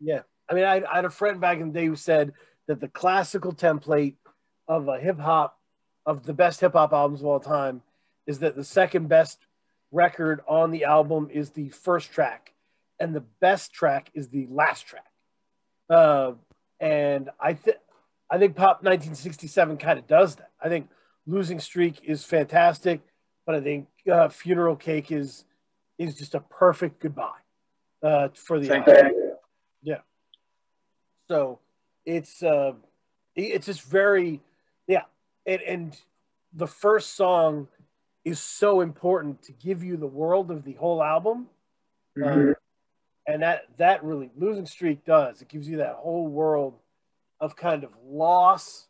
Yeah, I mean, I, I had a friend back in the day who said that the classical template of a hip hop of the best hip hop albums of all time is that the second best record on the album is the first track, and the best track is the last track. Uh, and I think I think Pop 1967 kind of does that. I think Losing Streak is fantastic, but I think uh, Funeral Cake is is just a perfect goodbye uh, for the album. Yeah. So it's uh, it's just very yeah, and, and the first song is so important to give you the world of the whole album. Mm-hmm. Uh, and that that really losing streak does it gives you that whole world of kind of loss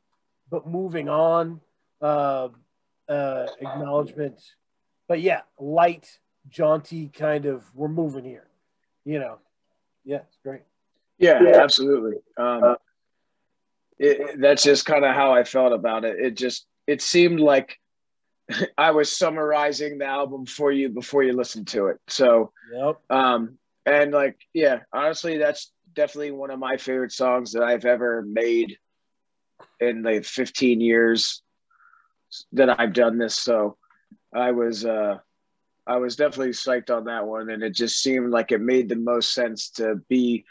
but moving on uh, uh, acknowledgement. But yeah, light, jaunty kind of. We're moving here, you know. Yeah, it's great. Yeah, yeah. absolutely. Um, it, that's just kind of how I felt about it. It just it seemed like I was summarizing the album for you before you listened to it. So, yep. um, and like, yeah, honestly, that's definitely one of my favorite songs that I've ever made in the 15 years that I've done this. So I was uh, I was definitely psyched on that one, and it just seemed like it made the most sense to be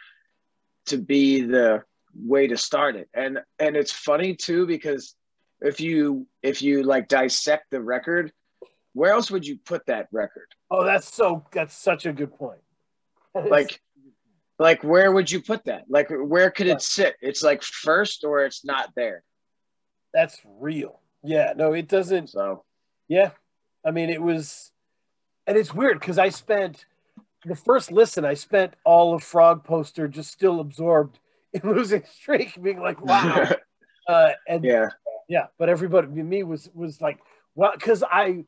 to be the way to start it. And and it's funny too because if you if you like dissect the record, where else would you put that record? Oh, that's so that's such a good point. Like like where would you put that? Like where could it sit? It's like first or it's not there. That's real. Yeah, no, it doesn't. So, yeah, I mean, it was, and it's weird because I spent the first listen, I spent all of Frog Poster just still absorbed in losing streak, being like, wow. uh, and yeah, yeah, but everybody, me was was like, well, because I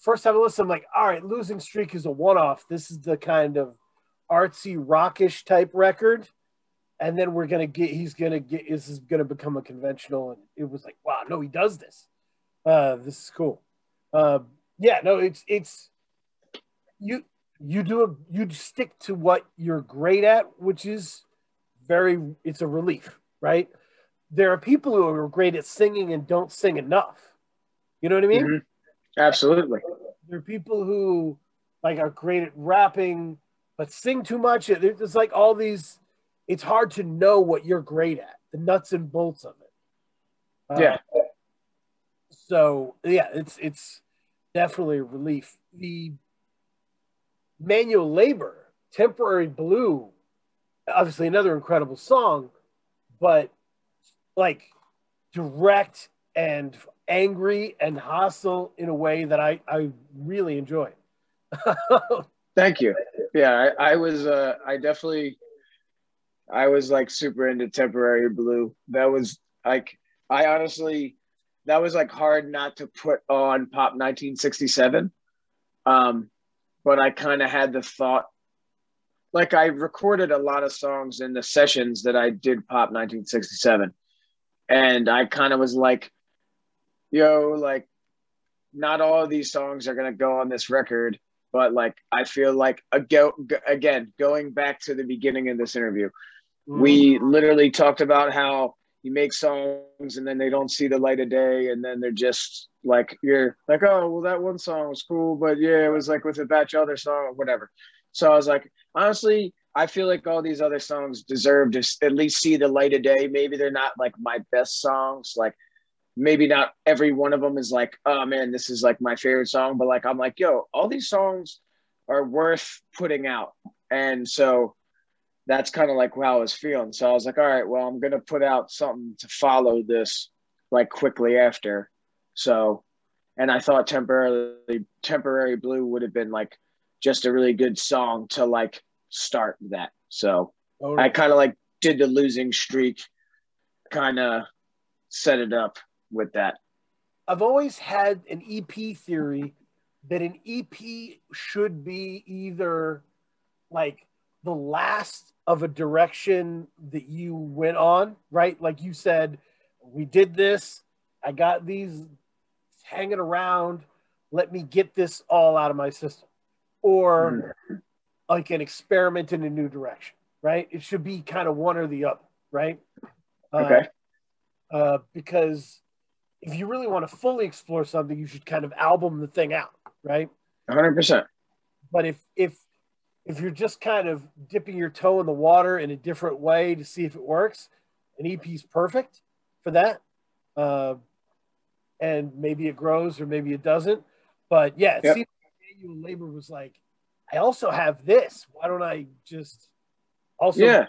first time I listened, I'm like, all right, losing streak is a one off. This is the kind of artsy rockish type record. And then we're gonna get he's gonna get this is gonna become a conventional. And it was like wow no he does this. Uh this is cool. Uh, yeah no it's it's you you do a you stick to what you're great at which is very it's a relief right? There are people who are great at singing and don't sing enough. You know what i mean? Mm-hmm. absolutely. There are people who like are great at rapping but sing too much It's like all these it's hard to know what you're great at, the nuts and bolts of it. Uh, yeah. So yeah, it's it's definitely a relief. The Manual Labor, Temporary Blue, obviously another incredible song, but like direct and angry and hostile in a way that I, I really enjoy. Thank you. Yeah, I, I was uh I definitely I was like super into temporary blue. That was like I honestly that was like hard not to put on pop 1967. Um but I kind of had the thought like I recorded a lot of songs in the sessions that I did pop 1967 and I kind of was like yo like not all of these songs are to go on this record but like I feel like go, again going back to the beginning of this interview mm-hmm. we literally talked about how you make songs and then they don't see the light of day and then they're just like you're like oh well that one song was cool but yeah it was like with a batch of other song or whatever so i was like honestly i feel like all these other songs deserve to at least see the light of day maybe they're not like my best songs like maybe not every one of them is like oh man this is like my favorite song but like i'm like yo all these songs are worth putting out and so that's kind of like how I was feeling. So I was like, all right, well, I'm gonna put out something to follow this like quickly after. So, and I thought temporarily temporary blue would have been like just a really good song to like start that. So oh, I kind of like did the losing streak, kind of set it up with that. I've always had an EP theory that an EP should be either like the last of a direction that you went on, right? Like you said, we did this. I got these hanging around. Let me get this all out of my system. Or mm. like an experiment in a new direction, right? It should be kind of one or the other, right? Okay. Uh, uh, because if you really want to fully explore something, you should kind of album the thing out, right? 100%. But if if if you're just kind of dipping your toe in the water in a different way to see if it works, an EP is perfect for that. Uh, and maybe it grows or maybe it doesn't. But yeah, it yep. seems like manual labor was like, I also have this. Why don't I just also yeah.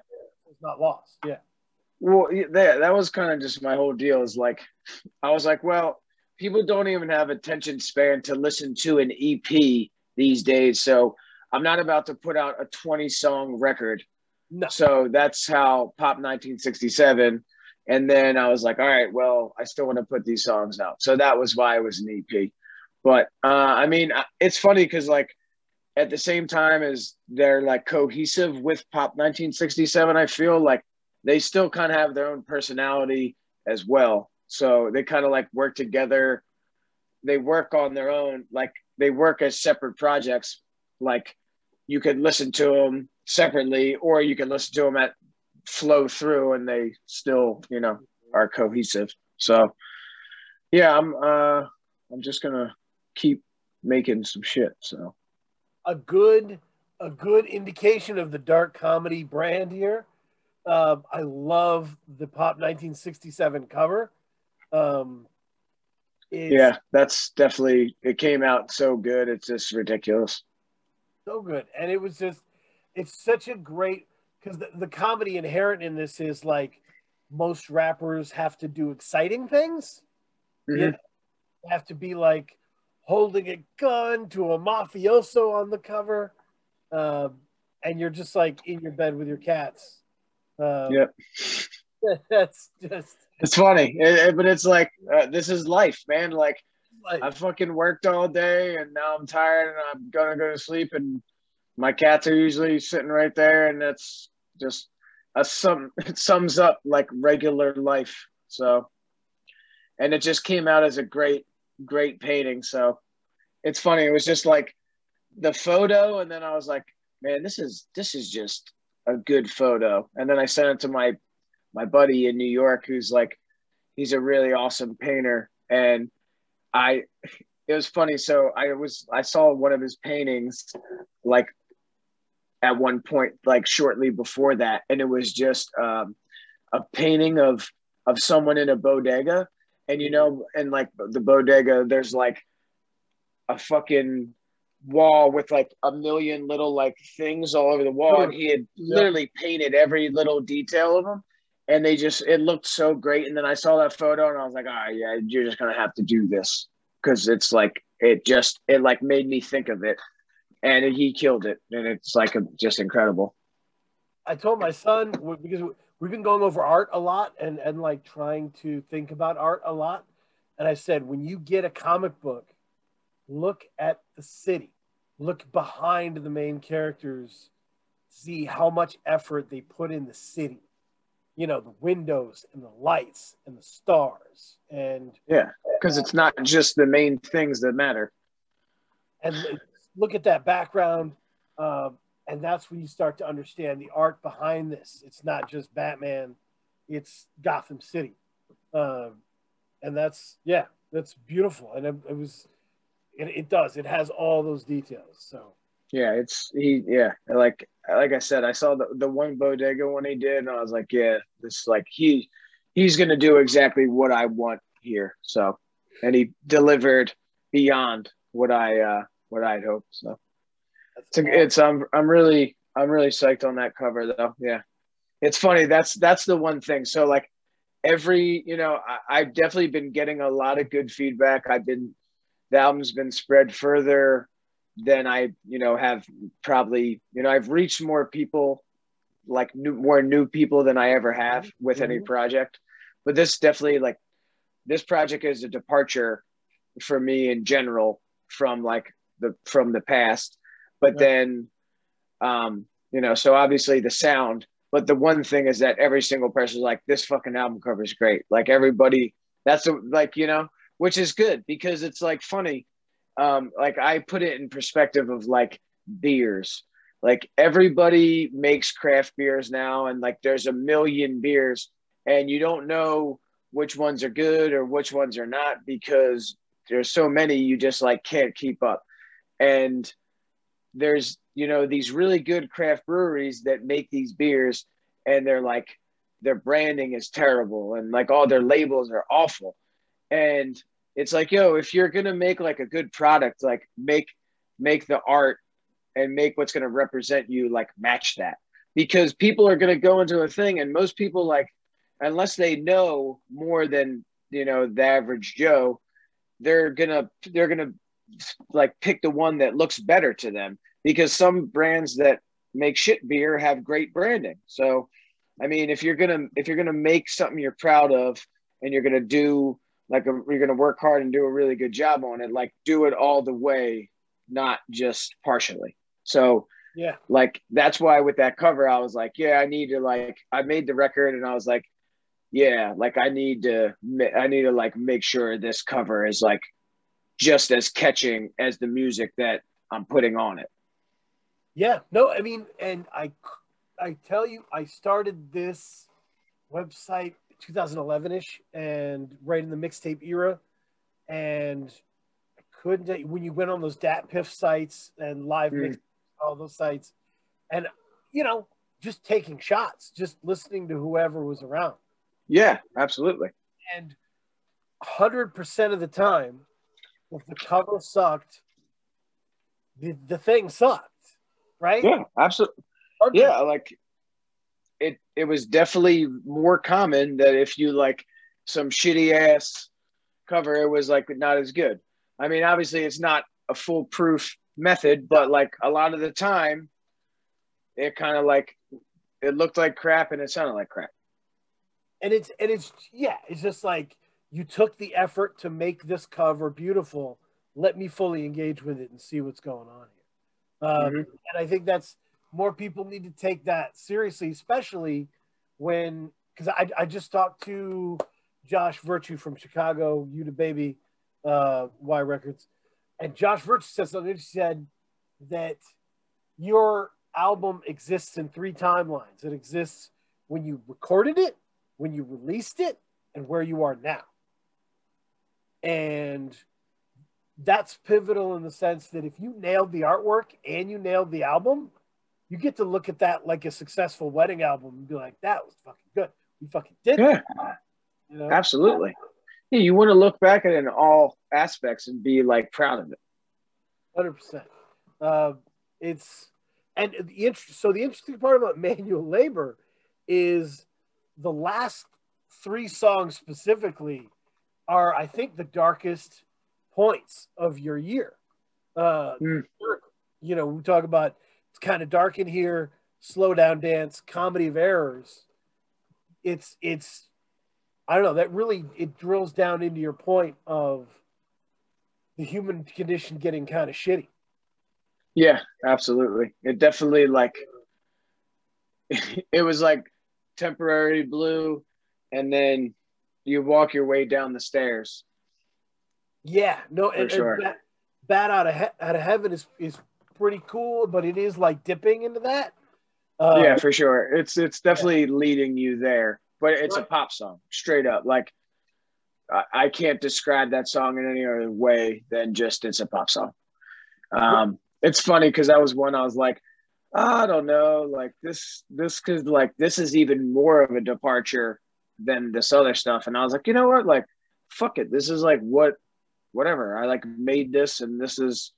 it's not lost. Yeah. Well, that, that was kind of just my whole deal is like, I was like, well, people don't even have attention span to listen to an EP these days. So I'm not about to put out a 20 song record. No. So that's how Pop 1967. And then I was like, all right, well, I still want to put these songs out. So that was why it was an EP. But uh, I mean, it's funny because like at the same time as they're like cohesive with Pop 1967, I feel like they still kind of have their own personality as well. So they kind of like work together. They work on their own, like they work as separate projects, like you could listen to them separately or you can listen to them at flow through and they still you know are cohesive so yeah i'm uh i'm just gonna keep making some shit so a good a good indication of the dark comedy brand here um, i love the pop 1967 cover um, yeah that's definitely it came out so good it's just ridiculous so good, and it was just it's such a great because the, the comedy inherent in this is like most rappers have to do exciting things. Mm-hmm. You have to be like holding a gun to a mafioso on the cover, um, and you're just like in your bed with your cats. Um, yep. That's just. It's funny, it, it, but it's like uh, this is life, man. Like like, I fucking worked all day and now I'm tired and I'm gonna go to sleep and my cats are usually sitting right there and that's just a sum it sums up like regular life. So and it just came out as a great, great painting. So it's funny. It was just like the photo, and then I was like, man, this is this is just a good photo. And then I sent it to my my buddy in New York who's like he's a really awesome painter and I it was funny. So I was I saw one of his paintings like at one point, like shortly before that, and it was just um, a painting of of someone in a bodega, and you know, and like the bodega, there's like a fucking wall with like a million little like things all over the wall, and he had literally painted every little detail of them. And they just it looked so great. And then I saw that photo, and I was like, "Ah, oh, yeah, you're just gonna have to do this because it's like it just it like made me think of it, and he killed it, and it's like a, just incredible." I told my son because we've been going over art a lot and and like trying to think about art a lot, and I said, when you get a comic book look at the city, look behind the main characters, see how much effort they put in the city. You know, the windows and the lights and the stars. And yeah, because it's not just the main things that matter. And look at that background. Uh, and that's when you start to understand the art behind this. It's not just Batman, it's Gotham City. Um, and that's, yeah, that's beautiful. And it, it was, it, it does. It has all those details. So yeah, it's he. Yeah, like like I said, I saw the the one bodega one he did, and I was like, yeah, this like he he's gonna do exactly what I want here. So, and he delivered beyond what I uh what I'd hoped. So it's it's I'm I'm really I'm really psyched on that cover though. Yeah, it's funny. That's that's the one thing. So like every you know I, I've definitely been getting a lot of good feedback. I've been the album's been spread further than I, you know, have probably, you know, I've reached more people, like new, more new people than I ever have with mm-hmm. any project. But this definitely like this project is a departure for me in general from like the from the past. But yeah. then, um, you know, so obviously the sound. But the one thing is that every single person's like, this fucking album cover is great. Like everybody, that's a, like you know, which is good because it's like funny. Um, like I put it in perspective of like beers. Like everybody makes craft beers now, and like there's a million beers, and you don't know which ones are good or which ones are not because there's so many you just like can't keep up. And there's you know these really good craft breweries that make these beers, and they're like their branding is terrible and like all their labels are awful and it's like yo if you're gonna make like a good product like make make the art and make what's gonna represent you like match that. Because people are gonna go into a thing and most people like unless they know more than you know the average joe they're gonna they're gonna like pick the one that looks better to them. Because some brands that make shit beer have great branding. So i mean if you're gonna if you're gonna make something you're proud of and you're gonna do like a, you're going to work hard and do a really good job on it like do it all the way not just partially. So yeah. like that's why with that cover i was like yeah i need to like i made the record and i was like yeah like i need to i need to like make sure this cover is like just as catching as the music that i'm putting on it. Yeah no i mean and i i tell you i started this website 2011ish and right in the mixtape era. And I couldn't when you went on those DatPiff sites and live mm. mix all those sites and you know just taking shots just listening to whoever was around. Yeah absolutely. And 100% of the time if the cover sucked the, the thing sucked right? Yeah absolutely yeah like it it was definitely more common that if you like some shitty ass cover, it was like not as good. I mean, obviously, it's not a foolproof method, but like a lot of the time, it kind of like it looked like crap and it sounded like crap. And it's and it's yeah, it's just like you took the effort to make this cover beautiful. Let me fully engage with it and see what's going on here. Um, mm-hmm. And I think that's more people need to take that seriously, especially when because I, I just talked to Josh Virtue from Chicago, You the Baby, uh, Y Records, and Josh Virtue said something. He said that your album exists in three timelines. It exists when you recorded it, when you released it, and where you are now. And that's pivotal in the sense that if you nailed the artwork and you nailed the album, you get to look at that like a successful wedding album and be like, that was fucking good. We fucking did yeah. You know? Absolutely. Yeah, you want to look back at it in all aspects and be like proud of it. Hundred percent. Uh, it's and the int- so the interesting part about manual labor is the last three songs specifically are I think the darkest points of your year. Uh, Mm. You know, we talk about it's kind of dark in here, slow down dance, comedy of errors. It's it's I don't know that really it drills down into your point of the human condition getting kind of shitty. Yeah, absolutely. It definitely like it was like temporary blue, and then you walk your way down the stairs. Yeah, no, and, sure. and bat, bat out of he- out of heaven is is pretty cool, but it is like dipping into that. Uh, yeah, for sure. It's it's definitely leading you there, but it's a pop song, straight up. Like I, I can't describe that song in any other way than just it's a pop song. Um, it's funny because that was one I was like, I don't know, like this this could like this is even more of a departure than this other stuff, and I was like, you know what, like fuck it, this is like what whatever. I like made this, and this is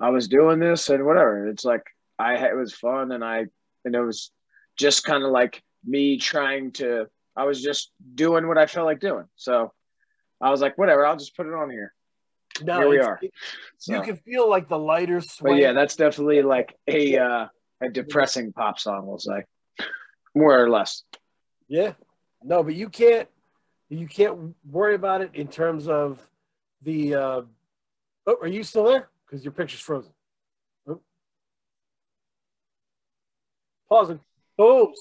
I was doing this, and whatever. It's like I it was fun, and I and it was just kind of like me trying to i was just doing what i felt like doing. So i was like whatever i'll just put it on here. No, here we are. it- so, you can feel like the lighter but yeah that's definitely like a uh a depressing pop song we'll say. More or less. Yeah. No, but you can't you can't worry about it in terms of the uh oh, are you still there? Because your picture's frozen. Oh. Pausing. Oh.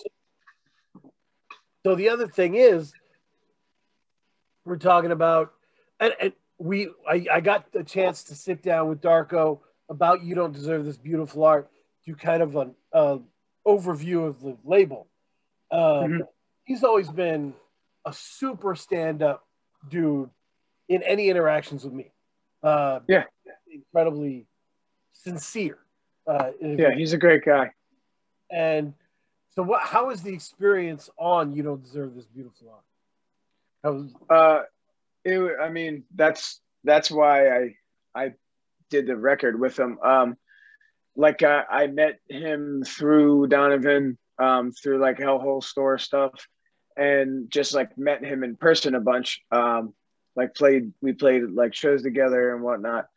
So the other thing is we're talking about and, and we I, I got the chance to sit down with Darko about you don't deserve this beautiful art do kind of an uh, overview of the label. Um, Mhm. He's always been a super stand-up dude in any interactions with me. Uh, Yeah. Incredibly sincere. Uh, yeah he's a great guy and so, what? How is the experience on "You Don't Deserve This Beautiful Art"? How was, uh it, i mean that's that's why i i did the record with him um like I, I met him through donovan um through like hellhole store stuff and just like met him in person a bunch um like played we played like shows together and whatnot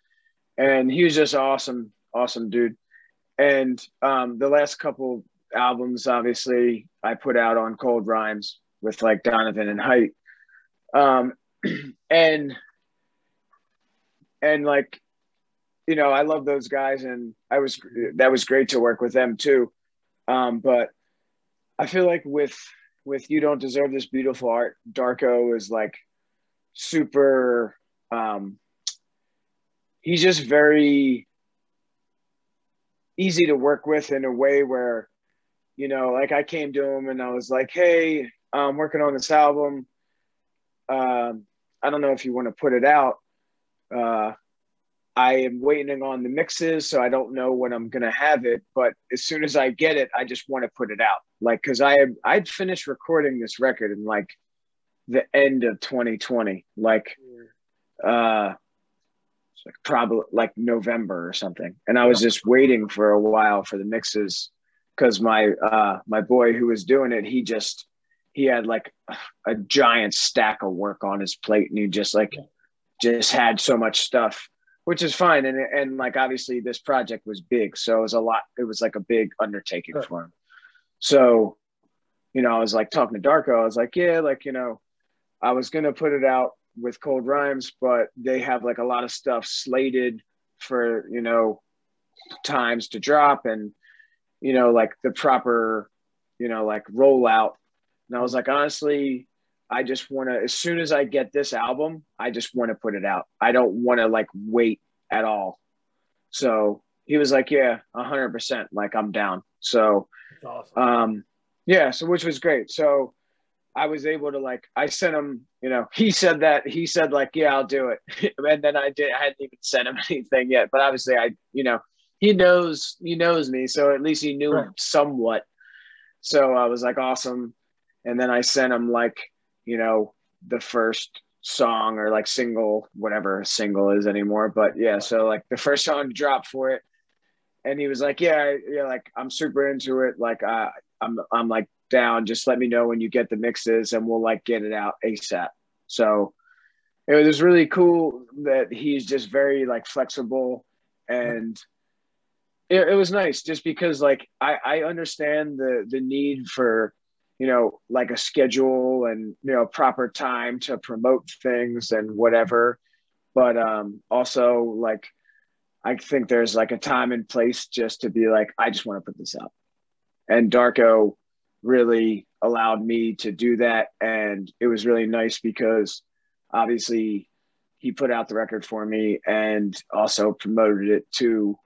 and he was just awesome awesome dude. And um the last couple albums obviously i put out on cold rhymes with like donovan and height um and and like you know i love those guys and i was that was great to work with them too. Um but i feel like with with you don't deserve this beautiful art darko is like super um he's just very easy to work with in a way where you know like i came to him and i was like hey i'm working on this album um, I don't know if you want to put it out. Uh, I am waiting on the mixes, so I don't know when I'm gonna have it. But as soon as I get it, I just want to put it out. Like, cause I I'd finished recording this record in like the end of 2020, like uh, like probably like November or something. And I was just waiting for a while for the mixes, cause my uh my boy who was doing it, he just he had like a giant stack of work on his plate and he just like just had so much stuff which is fine. And and like obviously this project was big so it was a lot it was like a big undertaking Right. for him. So you know i was like talking to darko. I was like yeah like you know i was gonna put it out with cold rhymes but they have like a lot of stuff slated for you know times to drop and you know like the proper you know like rollout and I was like, honestly, I just want to, as soon as I get this album, I just want to put it out. I don't want to like wait at all. So he was like, yeah, a hundred percent. Like I'm down. So, awesome. um, yeah, so which was great. So I was able to like, I sent him, you know, he said that he said like, yeah, I'll do it. and then I did, I hadn't even sent him anything yet, but obviously I, you know, he knows, he knows me. So at least he knew Right. somewhat. So I was like, awesome and then I sent him like you know the first song or like single whatever a single is anymore but yeah so like the first song to drop for it and he was like, yeah, yeah, like I'm super into it. Like uh, I'm I'm like down. Just let me know when you get the mixes, and we'll like get it out asap. So it was really cool that he's just very like flexible and it, it was nice just because like I, I understand the the need for you know like a schedule and you know proper time to promote things and whatever but um also like i think there's like a time and place just to be like i just want to put this out and darko really allowed me to do that. And it was really nice because obviously he put out the record for me and also promoted it too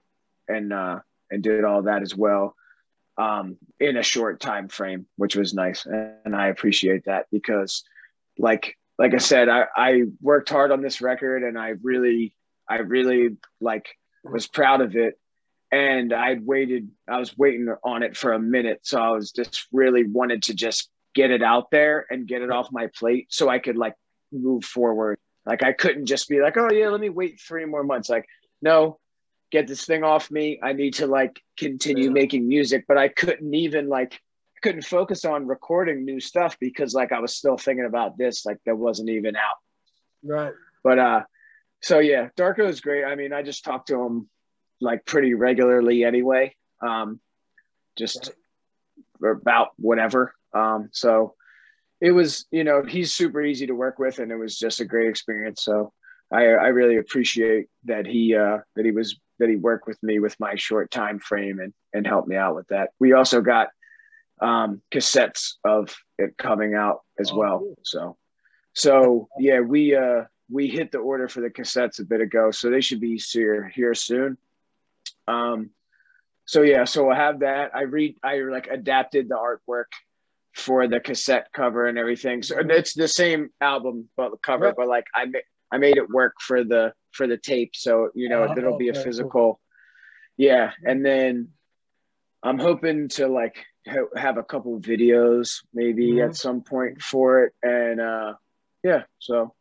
and uh and did all that as well um in a short time frame which was nice. And i appreciate that because like like i said i i worked hard on this record and i really i really like was proud of it and i'd waited i was waiting on it for a minute so i was just really wanted to just get it out there and get it off my plate so i could like move forward like I couldn't just be like, oh yeah, let me wait three more months. Like, no, get this thing off me. I need to like continue yeah. making music, but I couldn't even like I couldn't focus on recording new stuff because like I was still thinking about this, like that wasn't even out. Right. But uh so yeah, Darko is great. I mean, I just talked to him like pretty regularly anyway. Um just about whatever. Um so it was you know he's super easy to work with and it was just a great experience so i i really appreciate that he uh that he was that he worked with me with my short time frame and and helped me out with that we also got um cassettes of it coming out as oh, well cool. so so yeah we uh we hit the order for the cassettes a bit ago so they should be here here soon um so yeah so i have that i read i like adapted the artwork for the cassette cover and everything. So it's the same album but cover, but like I made I made it work for the for the tape. So you know oh, it'll be a physical. Cool. Yeah, and then I'm hoping to like ha- have a couple videos maybe mm-hmm. at some point for it, and uh, yeah, so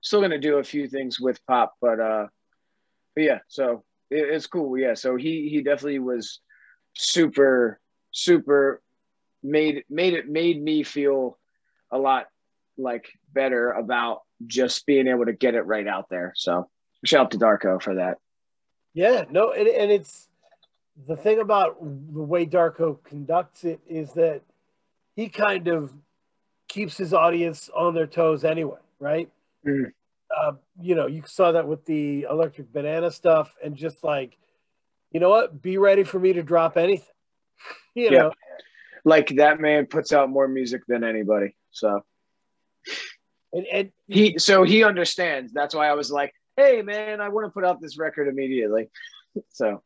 still gonna do a few things with Pop, but uh, but yeah, so it, it's cool. Yeah, so he he definitely was super super made made it made me feel a lot like better about just being able to get it right out there. So shout out to Darko for that. Yeah, no, and, and it's the thing about the way Darko conducts it is that he kind of keeps his audience on their toes anyway, right? Mm. Uh, you know, you saw that with the electric banana stuff, and just like, you know what, be ready for me to drop anything. You know, like that man puts out more music than anybody. So and, and he so he understands. That's why I was like, hey man, I want to put out this record immediately. So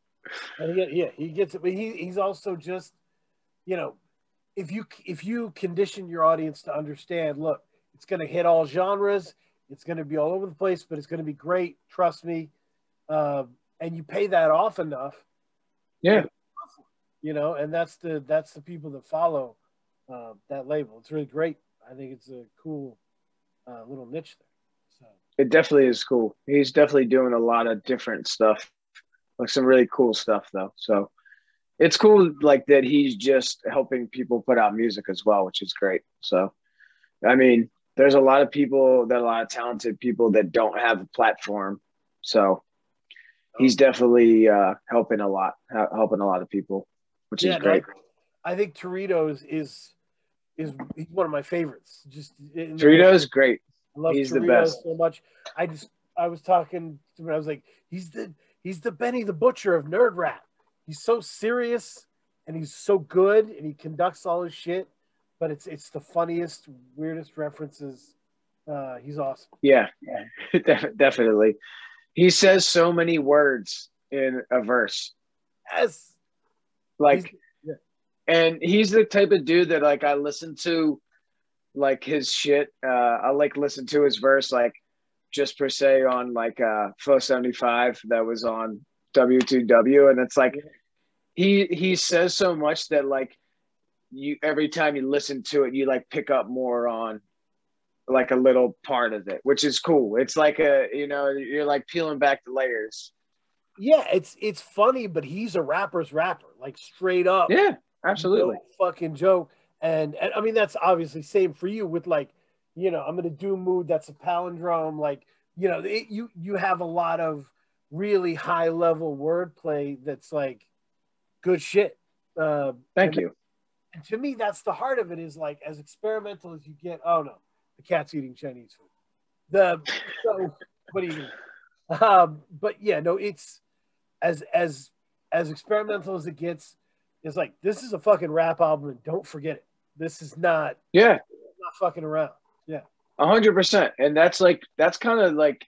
and he, yeah, he gets it, but he, he's also just, you know, if you if you condition your audience to understand, look, it's going to hit all genres, it's going to be all over the place, but it's going to be great. Trust me, uh, and you pay that off enough. Yeah, you know, and that's the that's the people that follow uh, that label. It's really great. I think it's a cool uh, little niche there. So it definitely is cool. He's definitely doing a lot of different stuff, like some really cool stuff though. So it's cool, like that he's just helping people put out music as well, which is great. So, I mean, there's a lot of people that a lot of talented people that don't have a platform. So he's definitely uh, helping a lot, helping a lot of people which yeah, is great. I think Torito's is is he's one of my favorites. Just Torito's great. I love he's Torito the best so much. I just I was talking to him. I was like, he's the he's the Benny the Butcher of nerd rap. He's so serious and he's so good and he conducts all his shit. But it's it's the funniest, weirdest references. Uh, he's awesome. Yeah, definitely. He says so many words in a verse. Yes. Like, yeah. and he's the type of dude that like I listen to, like his shit. Uh, I like listen to his verse like just per se on like uh Flow seventy five that was on W2W, and it's like he he says so much that like you every time you listen to it, you like pick up more on like a little part of it, which is cool. It's like a you know you're like peeling back the layers yeah, it's it's funny, but he's a rapper's rapper, like straight up. Yeah, absolutely. No fucking joke. And, and I mean that's obviously same for you with like, you know, I'm in a doom mood. That's a palindrome. Like, you know, it, you you have a lot of really high level wordplay that's like good shit. Uh, Thank you. And to me, that's the heart of it. Is like as experimental as you get. Oh no, the cat's eating Chinese food. The so what do you? Mean? Um, but yeah, no, it's as as as experimental as it gets. It's like this is a fucking rap album, and don't forget it. This is not. Yeah. Not fucking around. Yeah. A hundred percent, and that's like that's kind of like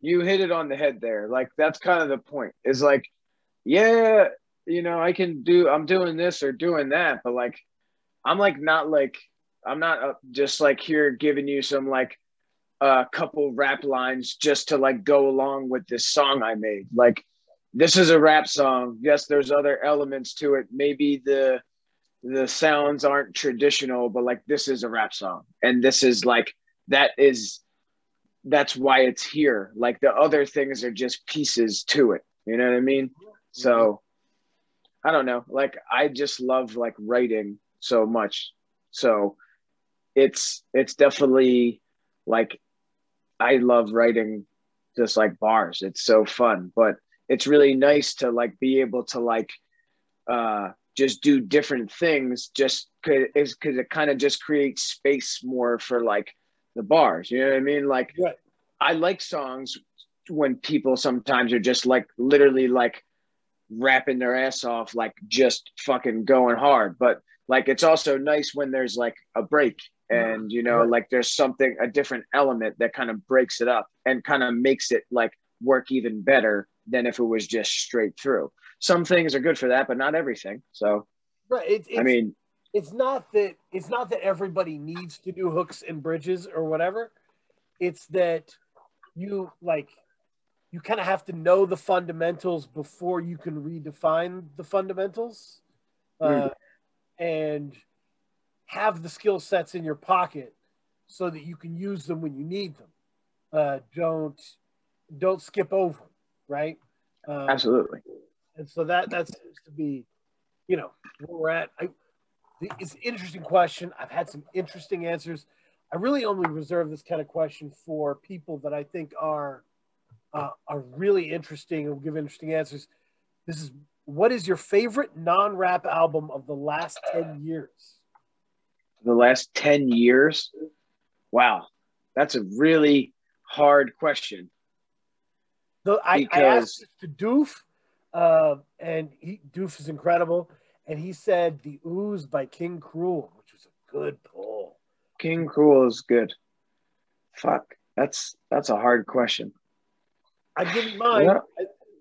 you hit it on the head there. Like that's kind of the point. Is like, yeah, you know, I can do. I'm doing this or doing that, but like, I'm like not like I'm not uh, just like here giving you some like a uh, couple rap lines just to like go along with this song I made. Like this is a rap song. Yes, there's other elements to it. Maybe the the sounds aren't traditional, but like this is a rap song. And this is like that is that's why it's here. Like the other things are just pieces to it. You know what I mean? So I don't know. Like I just love like writing so much. So it's it's definitely like I love writing just like bars. It's so fun, but it's really nice to like be able to like uh just do different things just cause, is because it kind of just creates space more for like the bars. You know what I mean? Like Right. I like songs when people sometimes are just like literally like rapping their ass off, like just fucking going hard. But like it's also nice when there's like a break and you know, Right. like there's something a different element that kind of breaks it up and kind of makes it like work even better than if it was just straight through. Some things are good for that, but not everything. So Right. It's, it's I mean, it's not that it's not that everybody needs to do hooks and bridges or whatever. It's that you like you kind of have to know the fundamentals before you can redefine the fundamentals, uh, and have the skill sets in your pocket so that you can use them when you need them. Uh, don't don't skip over, right? Um, absolutely. and so that that seems to be, you know, where we're at. I, it's an interesting question. I've had some interesting answers. I really only reserve this kind of question for people that I think are uh, are really interesting and will give interesting answers. This is what is your favorite non-rap album of the last ten years? The last 10 years. Wow. That's a really hard question. The, I, I asked this to Doof, uh, and he, Doof is incredible, and he said "The OOZ" by King Krule, which was a good pull. King Krule is good. Fuck. That's that's a hard question. I give you mine. Yeah.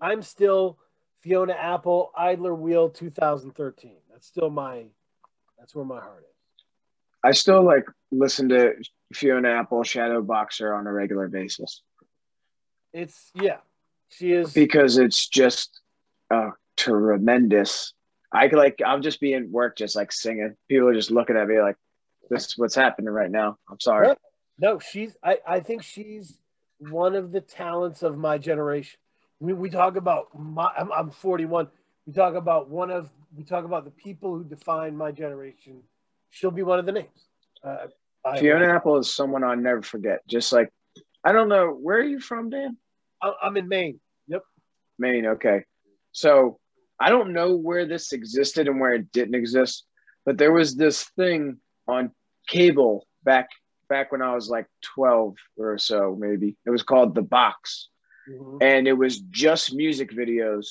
I, I'm still Fiona Apple, Idler Wheel, 2013. That's still my. That's where my heart is. I still like listen to Fiona Apple Shadow Boxer on a regular basis It's yeah, she is. because it's just uh tremendous. I could like I'm just being work just like singing. People are just looking at me like this is what's happening right now. I'm sorry. No, she's. I, I think she's one of the talents of my generation. We, we talk about my. I'm, I'm 41. We talk about one of. We talk about the people who define my generation. She'll be one of the names. Uh, I, Fiona Apple is someone I'll never forget. Just like I don't know where are you from, Dan? I, I'm in Maine. Yep. Maine. Okay. So I don't know where this existed and where it didn't exist, but there was this thing on cable back back when I was like 12 or so, maybe. It was called The Box. Mhm. And it was just music videos,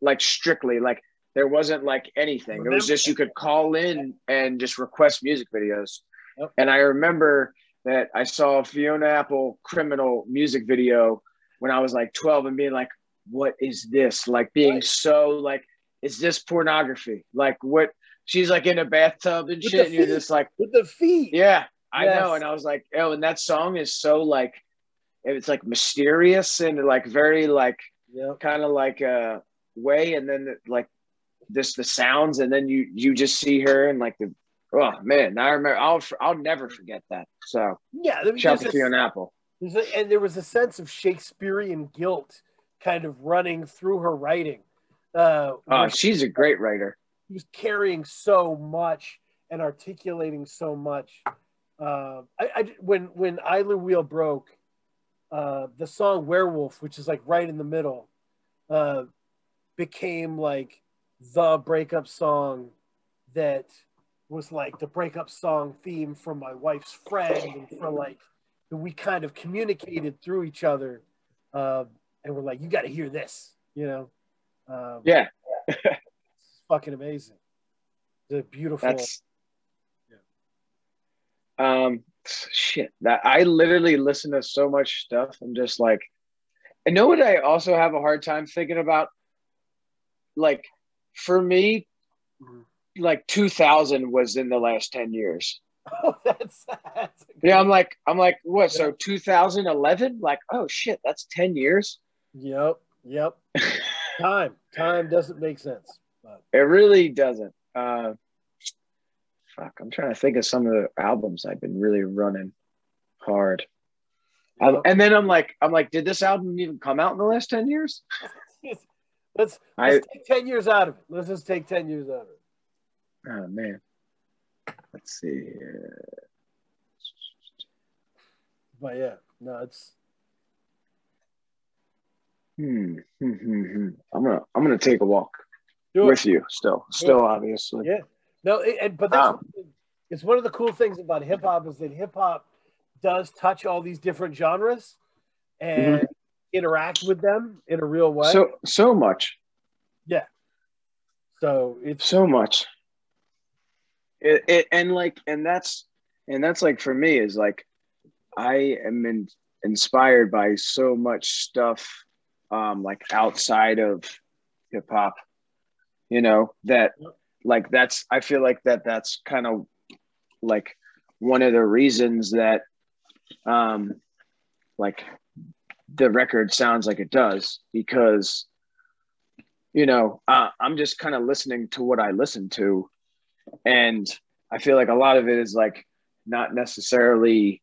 like strictly, like there wasn't like anything. It was just you could call in and just request music videos. Yep. And I remember that I saw a Fiona Apple criminal music video when I was like 12 and being like, what is this? Like being Right. so like, is this pornography? Like what? She's like in a bathtub and With shit. And you're just like, With the feet. yeah, I Yes. know. And I was like, oh, and that song is so like, it's like mysterious and like very like Yep. kind of like a way. And then like this, the sounds, and then you, you just see her and like the, oh man, I remember, I'll, I'll never forget that. So Yeah. I mean, shout to Fiona Apple. A, and there was a sense of Shakespearean guilt kind of running through her writing. Uh, oh, she's a great writer. She was carrying so much and articulating so much. Uh, I, I, when when Idler Wheel broke, uh, the song Werewolf, which is like right in the middle, uh, became like the breakup song that was like the breakup song theme from my wife's friend and for like we kind of communicated through each other uh, and we're like you got to hear this you know um, yeah it's fucking amazing the beautiful That's. Um shit that i literally listen to so much stuff i'm just like I know what I also have a hard time thinking about like for me like 2000 was in the last 10 years. Oh, that's, that's yeah. I'm like, I'm like, what? Yeah. So 2011? Like, oh shit, that's 10 years. Yep. Yep. time, time doesn't make sense. But. It really doesn't. Uh, fuck, I'm trying to think of some of the albums I've been really running hard. Yep. and then I'm like, I'm like, did this album even come out in the last 10 years? let's, let's I, take 10 years out of it. Let's just take 10 years out of it. Oh man. Let's see. here. But yeah, no, it's. Hmm. hmm, hmm, hmm. I'm gonna I'm gonna take a walk with you. Still, still, obviously. Yeah. No, it, and but that's um, it's one of the cool things about hip hop is that hip hop does touch all these different genres and mm-hmm. interact with them in a real way. So so much. Yeah. So it's so much it, it, and like and that's and that's like for me is like i am in, inspired by so much stuff um like outside of hip hop you know that like that's i feel like that that's kind of like one of the reasons that um like the record sounds like it does because you know uh, i'm just kind of listening to what i listen to and I feel like a lot of it is like not necessarily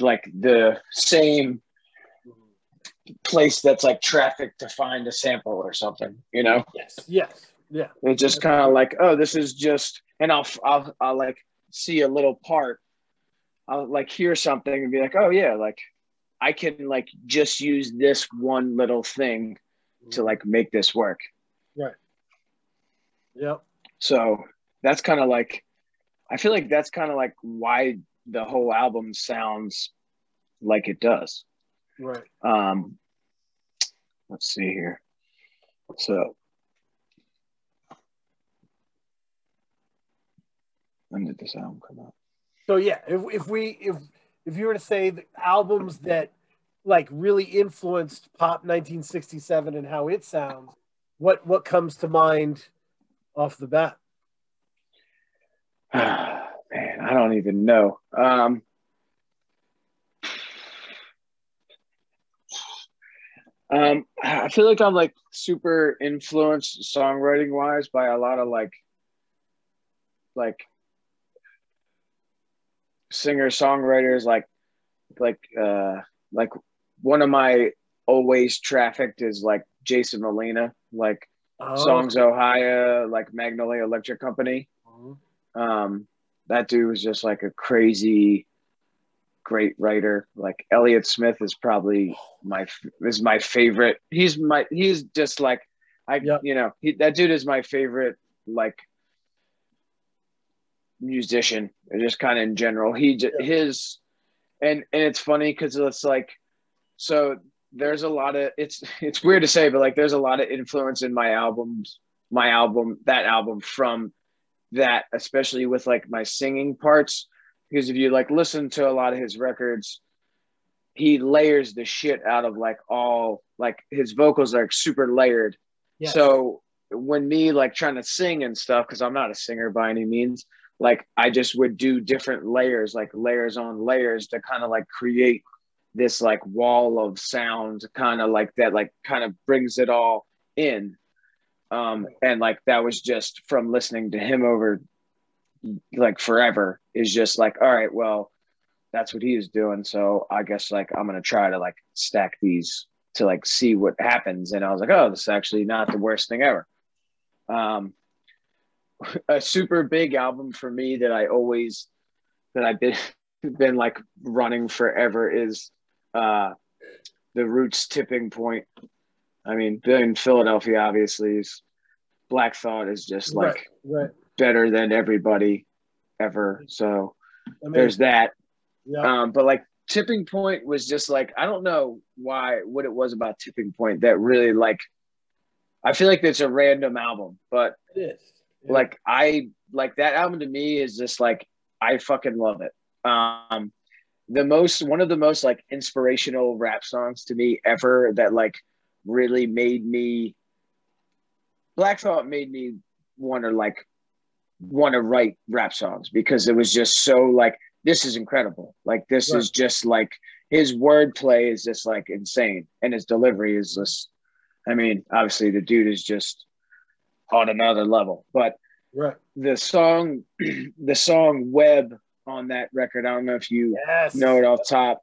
like the same place that's like traffic to find a sample or something, you know? Yes. Yes. Yeah. It's just kind of like, oh, this is just, and I'll, I'll, I'll like see a little part. I'll like hear something and be like, oh yeah, like I can like just use this one little thing to like make this work. Right. Yep. So that's kind of like, I feel like that's kind of like why the whole album sounds like it does. Right. Um, let's see here. So, when did this album come out? So yeah, if if we if if you were to say the albums that like really influenced pop 1967 and how it sounds, what what comes to mind off the bat? Man, I don't even know. Um, um, I feel like I'm like super influenced songwriting wise by a lot of like, like singer songwriters, like, like, uh, like one of my always trafficked is like Jason Molina, like oh. Songs: Ohia, like Magnolia Electric Company. Mm-hmm. Um, that dude was just like a crazy, great writer. Like Elliott Smith is probably my is my favorite. He's my he's just like I yep. you know he, that dude is my favorite like musician just kind of in general he yep. his and and it's funny because it's like so there's a lot of it's it's weird to say, but like there's a lot of influence in my albums, my album, that album from that, especially with like my singing parts. Because if you like listen to a lot of his records, he layers the shit out of like all like his vocals are super layered. Yes. So when me like trying to sing and stuff, because I'm not a singer by any means, like I just would do different layers, like layers on layers to kind of like create this like wall of sound kind of like that like kind of brings it all in um and like that was just from listening to him over like forever is just like all right well that's what he is doing so i guess like i'm gonna try to like stack these to like see what happens. And I was like, oh, this is actually not the worst thing ever. Um, a super big album for me that I always that I've been been like running forever is uh the Roots tipping point. I mean, being in Philadelphia, obviously, is Black Thought is just like right, right. better than everybody ever. So I mean, there's that. Yeah. Um, but like tipping point was just like I don't know why what it was about tipping point that really like I feel like it's a random album, but it is. Yeah. Like I like that album to me is just like I fucking love it. Um the most one of the most like inspirational rap songs to me ever that like really made me Black Thought made me want to like want to write rap songs because it was just so like this is incredible. Like this right. is just like his wordplay is just like insane, and his delivery is just. I mean, obviously the dude is just on another level. But right. the song, the song "Web" on that record. I don't know if you yes. know it off top.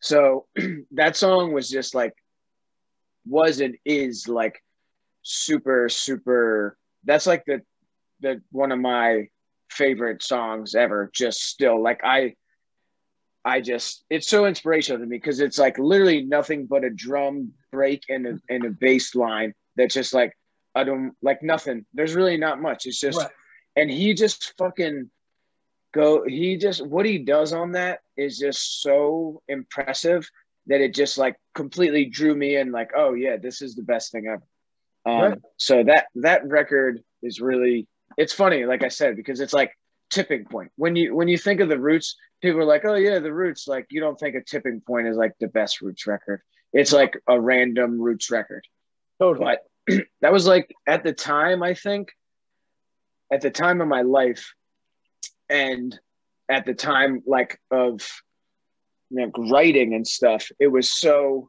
So that song was just like was and is like super super. That's like the the one of my favorite songs ever. Just still like I I just it's so inspirational to me because it's like literally nothing but a drum break and a and a bass line that's just like I don't like nothing. There's really not much. It's just right. and he just fucking go he just what he does on that is just so impressive that it just like completely drew me in like oh yeah this is the best thing ever um, right. so that that record is really it's funny, like I said, because it's like tipping point. When you when you think of the Roots, people are like, "Oh yeah, the Roots." Like you don't think a tipping point is like the best Roots record. It's like a random Roots record. Totally. But that was like at the time, I think, at the time of my life, and at the time like of you know, writing and stuff, it was so.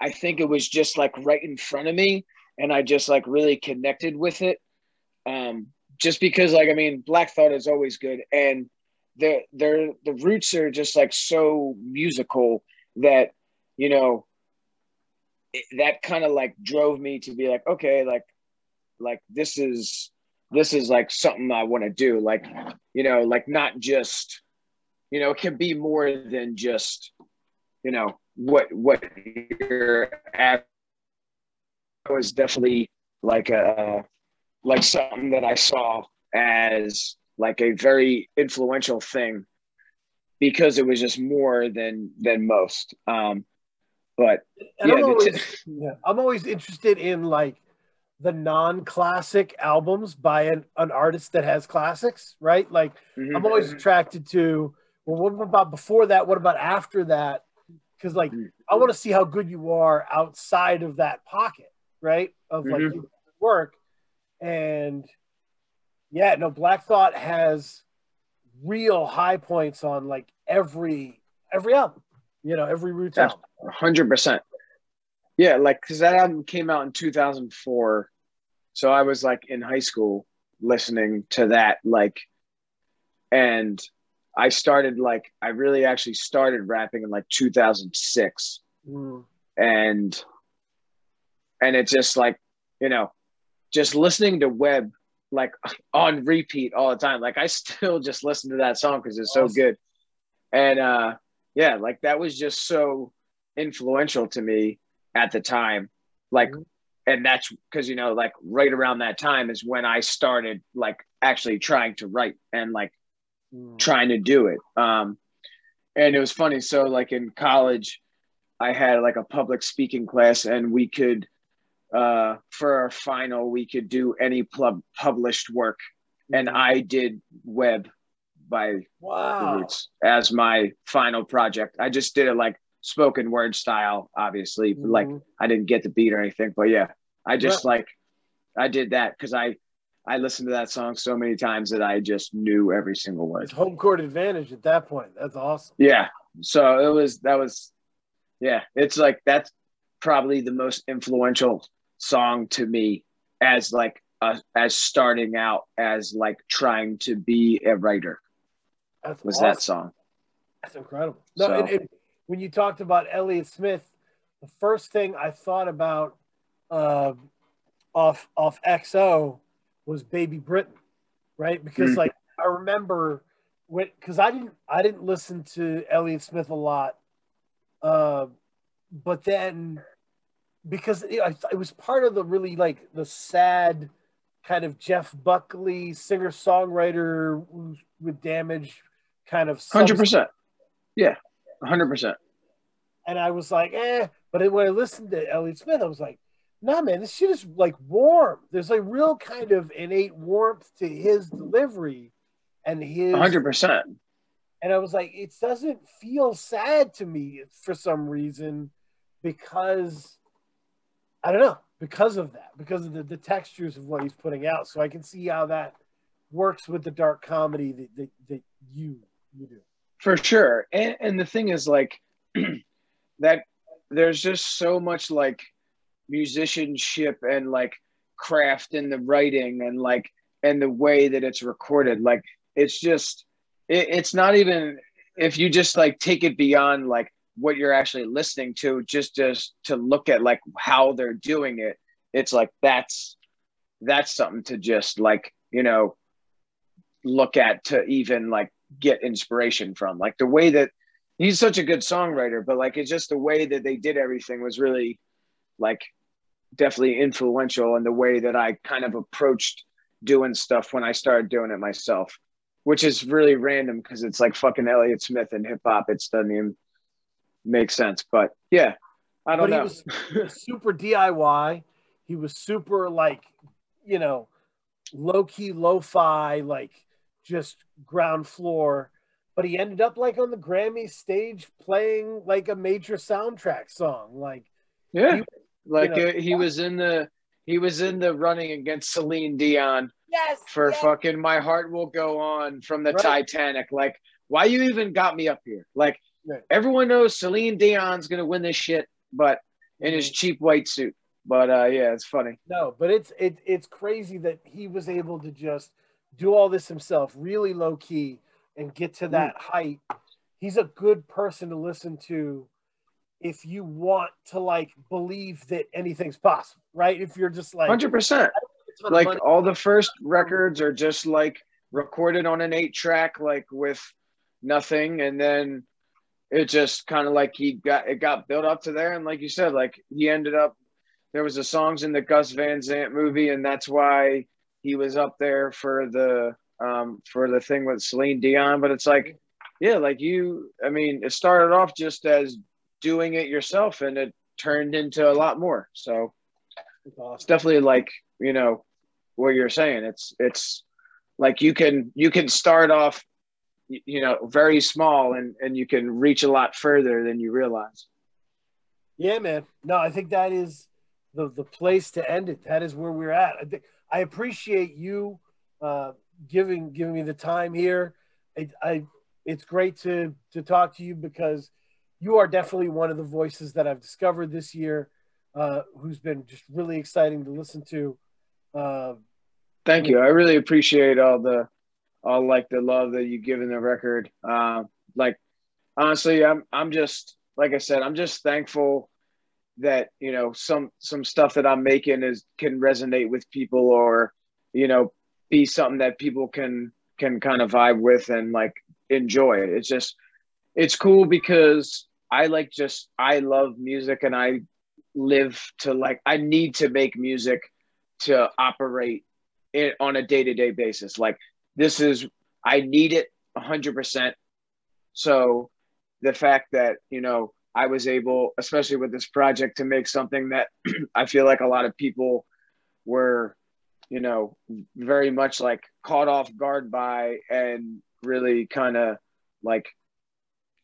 I think it was just like right in front of me, and I just like really connected with it. Um, just because like I mean Black Thought is always good and the their the roots are just like so musical that you know it, that kind of like drove me to be like okay like like this is this is like something I want to do like you know like not just you know it can be more than just you know what what you're at It was definitely like a like something that I saw as like a very influential thing because it was just more than than most. Um, but yeah, I'm always, yeah, I'm always interested in like the non-classic albums by an, an artist that has classics, right? Like mm-hmm. I'm always attracted to well, what about before that? What about after that? Because like mm-hmm. I want to see how good you are outside of that pocket, right? Of like mm-hmm. work. And yeah, no, Black Thought has real high points on like every every album, you know, every album. Hundred percent. Yeah, like because that album came out in two thousand four, so I was like in high school listening to that, like, and I started like I really actually started rapping in like two thousand six, mm. and and it's just like you know just listening to Web like on repeat all the time. Like I still just listen to that song because it's awesome. so good. And uh yeah, like that was just so influential to me at the time. Like mm-hmm. and that's because you know, like right around that time is when I started like actually trying to write and like mm. trying to do it. Um and it was funny. So like in college, I had like a public speaking class and we could uh, for our final, we could do any pub- published work. And mm-hmm. I did Web by wow. Roots as my final project. I just did it like spoken word style, obviously. Mm-hmm. Like I didn't get the beat or anything, but yeah, I just yeah. like I did that because I I listened to that song so many times that I just knew every single word. It's home court advantage at that point. That's awesome. Yeah. So it was that was yeah, it's like that's probably the most influential song to me as like a, as starting out as like trying to be a writer. That's was awesome. that song. That's incredible. No, so, and, and when you talked about Elliott Smith, the first thing I thought about uh, off off XO was Baby Britain, right? Because Mm. like I remember when because I didn't I didn't listen to Elliott Smith a lot, uh, but then because it, it was part of the really like the sad kind of Jeff Buckley singer songwriter with damage kind of Hundred percent. Yeah, hundred percent. and I was like, eh. But when I listened to Elliott Smith, I was like, nah, man, this shit is like warm. There's a real kind of innate warmth to his delivery and his. hundred percent. And I was like, it doesn't feel sad to me for some reason because I don't know, because of that, because of the, the textures of what he's putting out. So I can see how that works with the dark comedy that, that, that you you do. For sure. And and the thing is like that there's just so much like musicianship and like craft in the writing and like and the way that it's recorded. Like it's just it, it's not even if you just like take it beyond like what you're actually listening to, just just to look at like how they're doing it, it's like that's that's something to just like, you know, look at to even like get inspiration from. Like the way that he's such a good songwriter, but like it's just the way that they did everything was really like definitely influential in the way that I kind of approached doing stuff when I started doing it myself, which is really random because it's like fucking Elliott Smith and hip hop. It doesn't even make sense. But yeah, I don't but know. he was, he was super DIY. He was super like, you know, low key, lo fi, like just ground floor. But he ended up like on the Grammy stage playing like a major soundtrack song. Like, yeah, he- like you know, uh, he was in the he was in the running against Celine Dion yes, for yes. fucking My Heart Will Go On from the Right. Titanic. Like, why you even got me up here? Like, Right. everyone knows Celine Dion's gonna win this shit, but in his cheap white suit. But uh, yeah, it's funny. No, but it's it, it's crazy that he was able to just do all this himself, really low key, and get to that mm. height. He's a good person to listen to if you want to like believe that anything's possible, right? If you're just like Hundred percent. a ton of Like money- all the first records are just like recorded on an eight track, like with nothing, and then it just kind of like he got it got built up to there, and like you said, like he ended up. There was the songs in the Gus Van Sant movie, and that's why he was up there for the um for the thing with Celine Dion. But it's like, yeah, like you. I mean, it started off just as doing it yourself, and it turned into a lot more. So It's awesome. it's definitely like you know what you're saying it's it's like you can you can start off you know very small and and you can reach a lot further than you realize Yeah, man. No, I think that is the the place to end it. That is where we're at. I think I appreciate you uh, giving giving me the time here. I, I it's great to to talk to you because you are definitely one of the voices that I've discovered this year, uh, who's been just really exciting to listen to. Uh, thank you i really appreciate all the all like the love that you give in the record um like honestly i'm i'm just like i said i'm just thankful that you know some some stuff that i'm making is can resonate with people or you know be something that people can can kind of vibe with and like enjoy. It's just it's cool because i like just i love music and i live to like i need to make music to operate it on a day-to-day basis. Like this is i need it 100% so the fact that you know i was able especially with this project to make something that i feel like a lot of people were you know very much like caught off guard by and really kind of like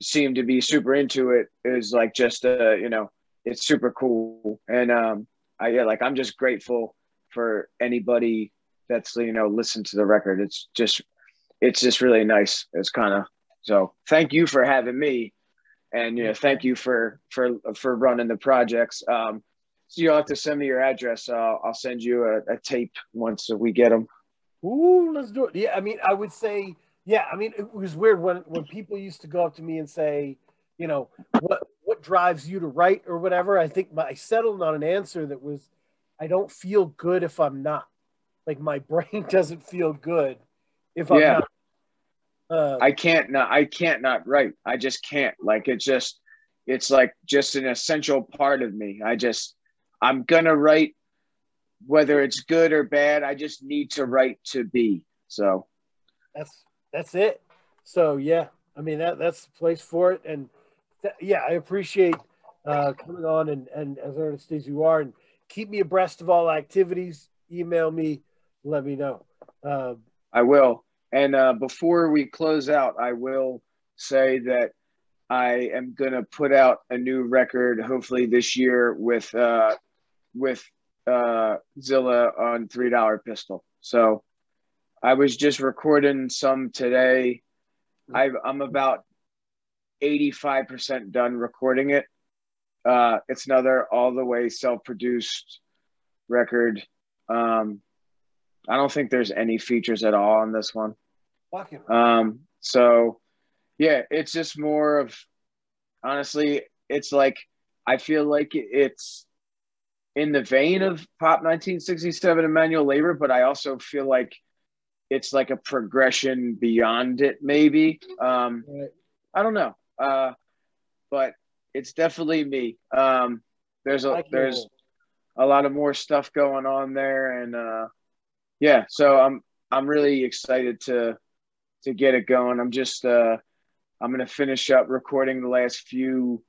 seemed to be super into it is like just uh you know it's super cool. And um i yeah like i'm just grateful for anybody that's you know listened to the record. It's just it's just really nice. It's kind of so thank you for having me and you know thank you for for for running the projects um so you'll have to send me your address uh, i'll send you a, a tape once we get them Ooh, let's do it. Yeah, I mean, I would say, yeah, I mean, it was weird when when people used to go up to me and say, you know, what what drives you to write or whatever. I think my, I settled on an answer that was, I don't feel good if I'm not. Like my brain doesn't feel good if I'm Yeah. not. Uh, I can't not I can't not write. I just can't. Like it's just it's like just an essential part of me. I just I'm gonna write whether it's good or bad. I just need to write to be. So that's that's it. So yeah, I mean that that's the place for it. And th- yeah, I appreciate uh, coming on and and as earnest as you are, and keep me abreast of all activities. Email me, let me know. Uh, I will. And uh, before we close out, I will say that I am gonna put out a new record hopefully this year with uh, with uh, Zilla on Three Dollar Pistol. So I was just recording some today. I've, I'm about 85% done recording it. Uh, it's another all the way self produced record. Um, I don't think there's any features at all on this one. Um, so yeah, it's just more of honestly, it's like I feel like it's in the vein of Pop 1967 and Manual Labor, but I also feel like it's like a progression beyond it, maybe. Um. I don't know. Uh, but it's definitely me. Um, there's a there's a lot of more stuff going on there, and uh, yeah, so I'm I'm really excited to to get it going. I'm just uh, I'm gonna finish up recording the last few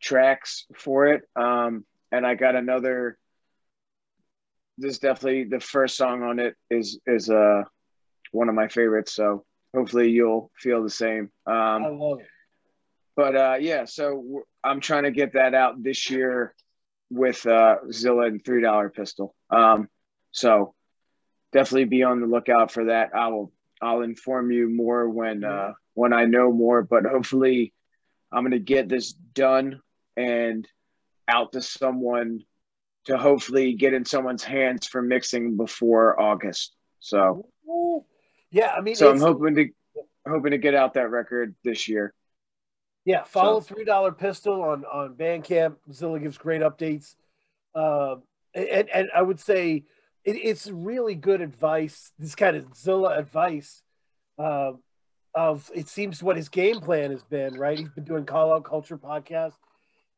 tracks for it, um, and I got another. This is definitely the first song on it is is uh one of my favorites. So hopefully you'll feel the same. Um, I love it. but uh, yeah, so I'm trying to get that out this year with uh, Zilla and Three Dollar Pistol. Um, so definitely be on the lookout for that. I will I'll inform you more when uh, when I know more. But hopefully, I'm gonna get this done and out to someone to hopefully get in someone's hands for mixing before August. So Yeah, I mean, so I'm hoping to hoping to get out that record this year. Yeah, follow So- three dollar pistol on on Bandcamp. Zilla gives great updates, uh, and and I would say it, it's really good advice. This kind of Zilla advice uh, of it seems what his game plan has been. Right, he's been doing Call Out Culture podcast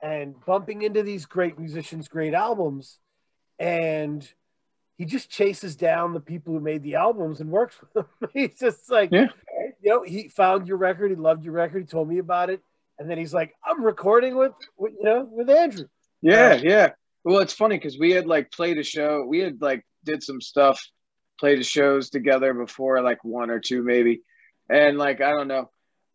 and bumping into these great musicians, great albums, and he just chases down the people who made the albums and works with them. he's just like, Yeah. you know, he found your record, he loved your record, he told me about it, and then he's like, I'm recording with, with you know, with Andrew. Yeah, Uh, yeah. Well, it's funny because we had like played a show. We had like did some stuff, played shows together before, like one or two maybe, and like I don't know,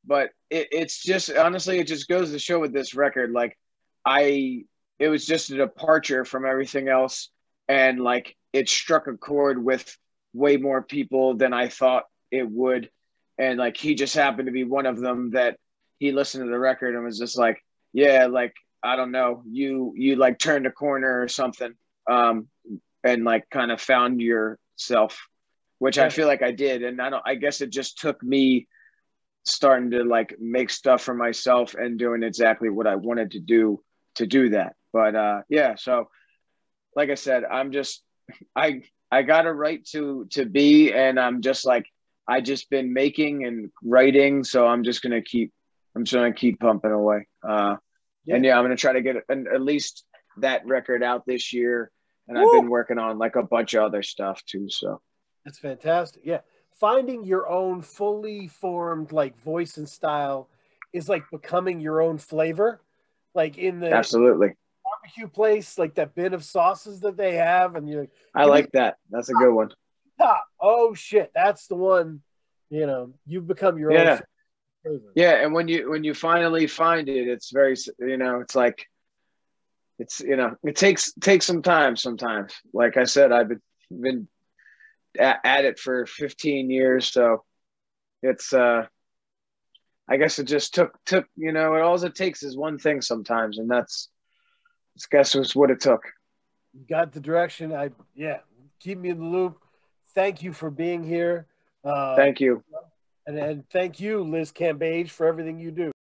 but it, it's just honestly, it just goes to show with this record. Like, I it was just a departure from everything else, and like it struck a chord with way more people than I thought it would, and like he just happened to be one of them that he listened to the record and was just like, yeah, like I don't know, you you like turned a corner or something, um, and like kind of found yourself, which I feel like I did, and I don't. I guess it just took me starting to like make stuff for myself and doing exactly what I wanted to do to do that. But uh, yeah, so like I said, I'm just I I got a right to to be, and I'm just like I just been making and writing, so I'm just gonna keep I'm just gonna keep pumping away. Uh, and yeah, I'm gonna try to get an, at least that record out this year. And I've been working on like a bunch of other stuff too. So That's fantastic. Yeah. Finding your own fully formed like voice and style is like becoming your own flavor. Like in the absolutely, barbecue place, like that bin of sauces that they have, and you're like, I like that. That's a good one. ah, oh shit, that's the one. You know, you've become your Yeah. own flavor. Yeah, and when you when you finally find it, it's very you know it's like it's you know it takes takes some time sometimes. Like I said, I've been been at, at it for 15 years, so it's uh I guess it just took took you know it all it takes is one thing sometimes, and that's I guess was what it took. You got the direction. I yeah, keep me in the loop. Thank you for being here. Uh, Thank you. and, and thank you, Liz Cambage, for everything you do.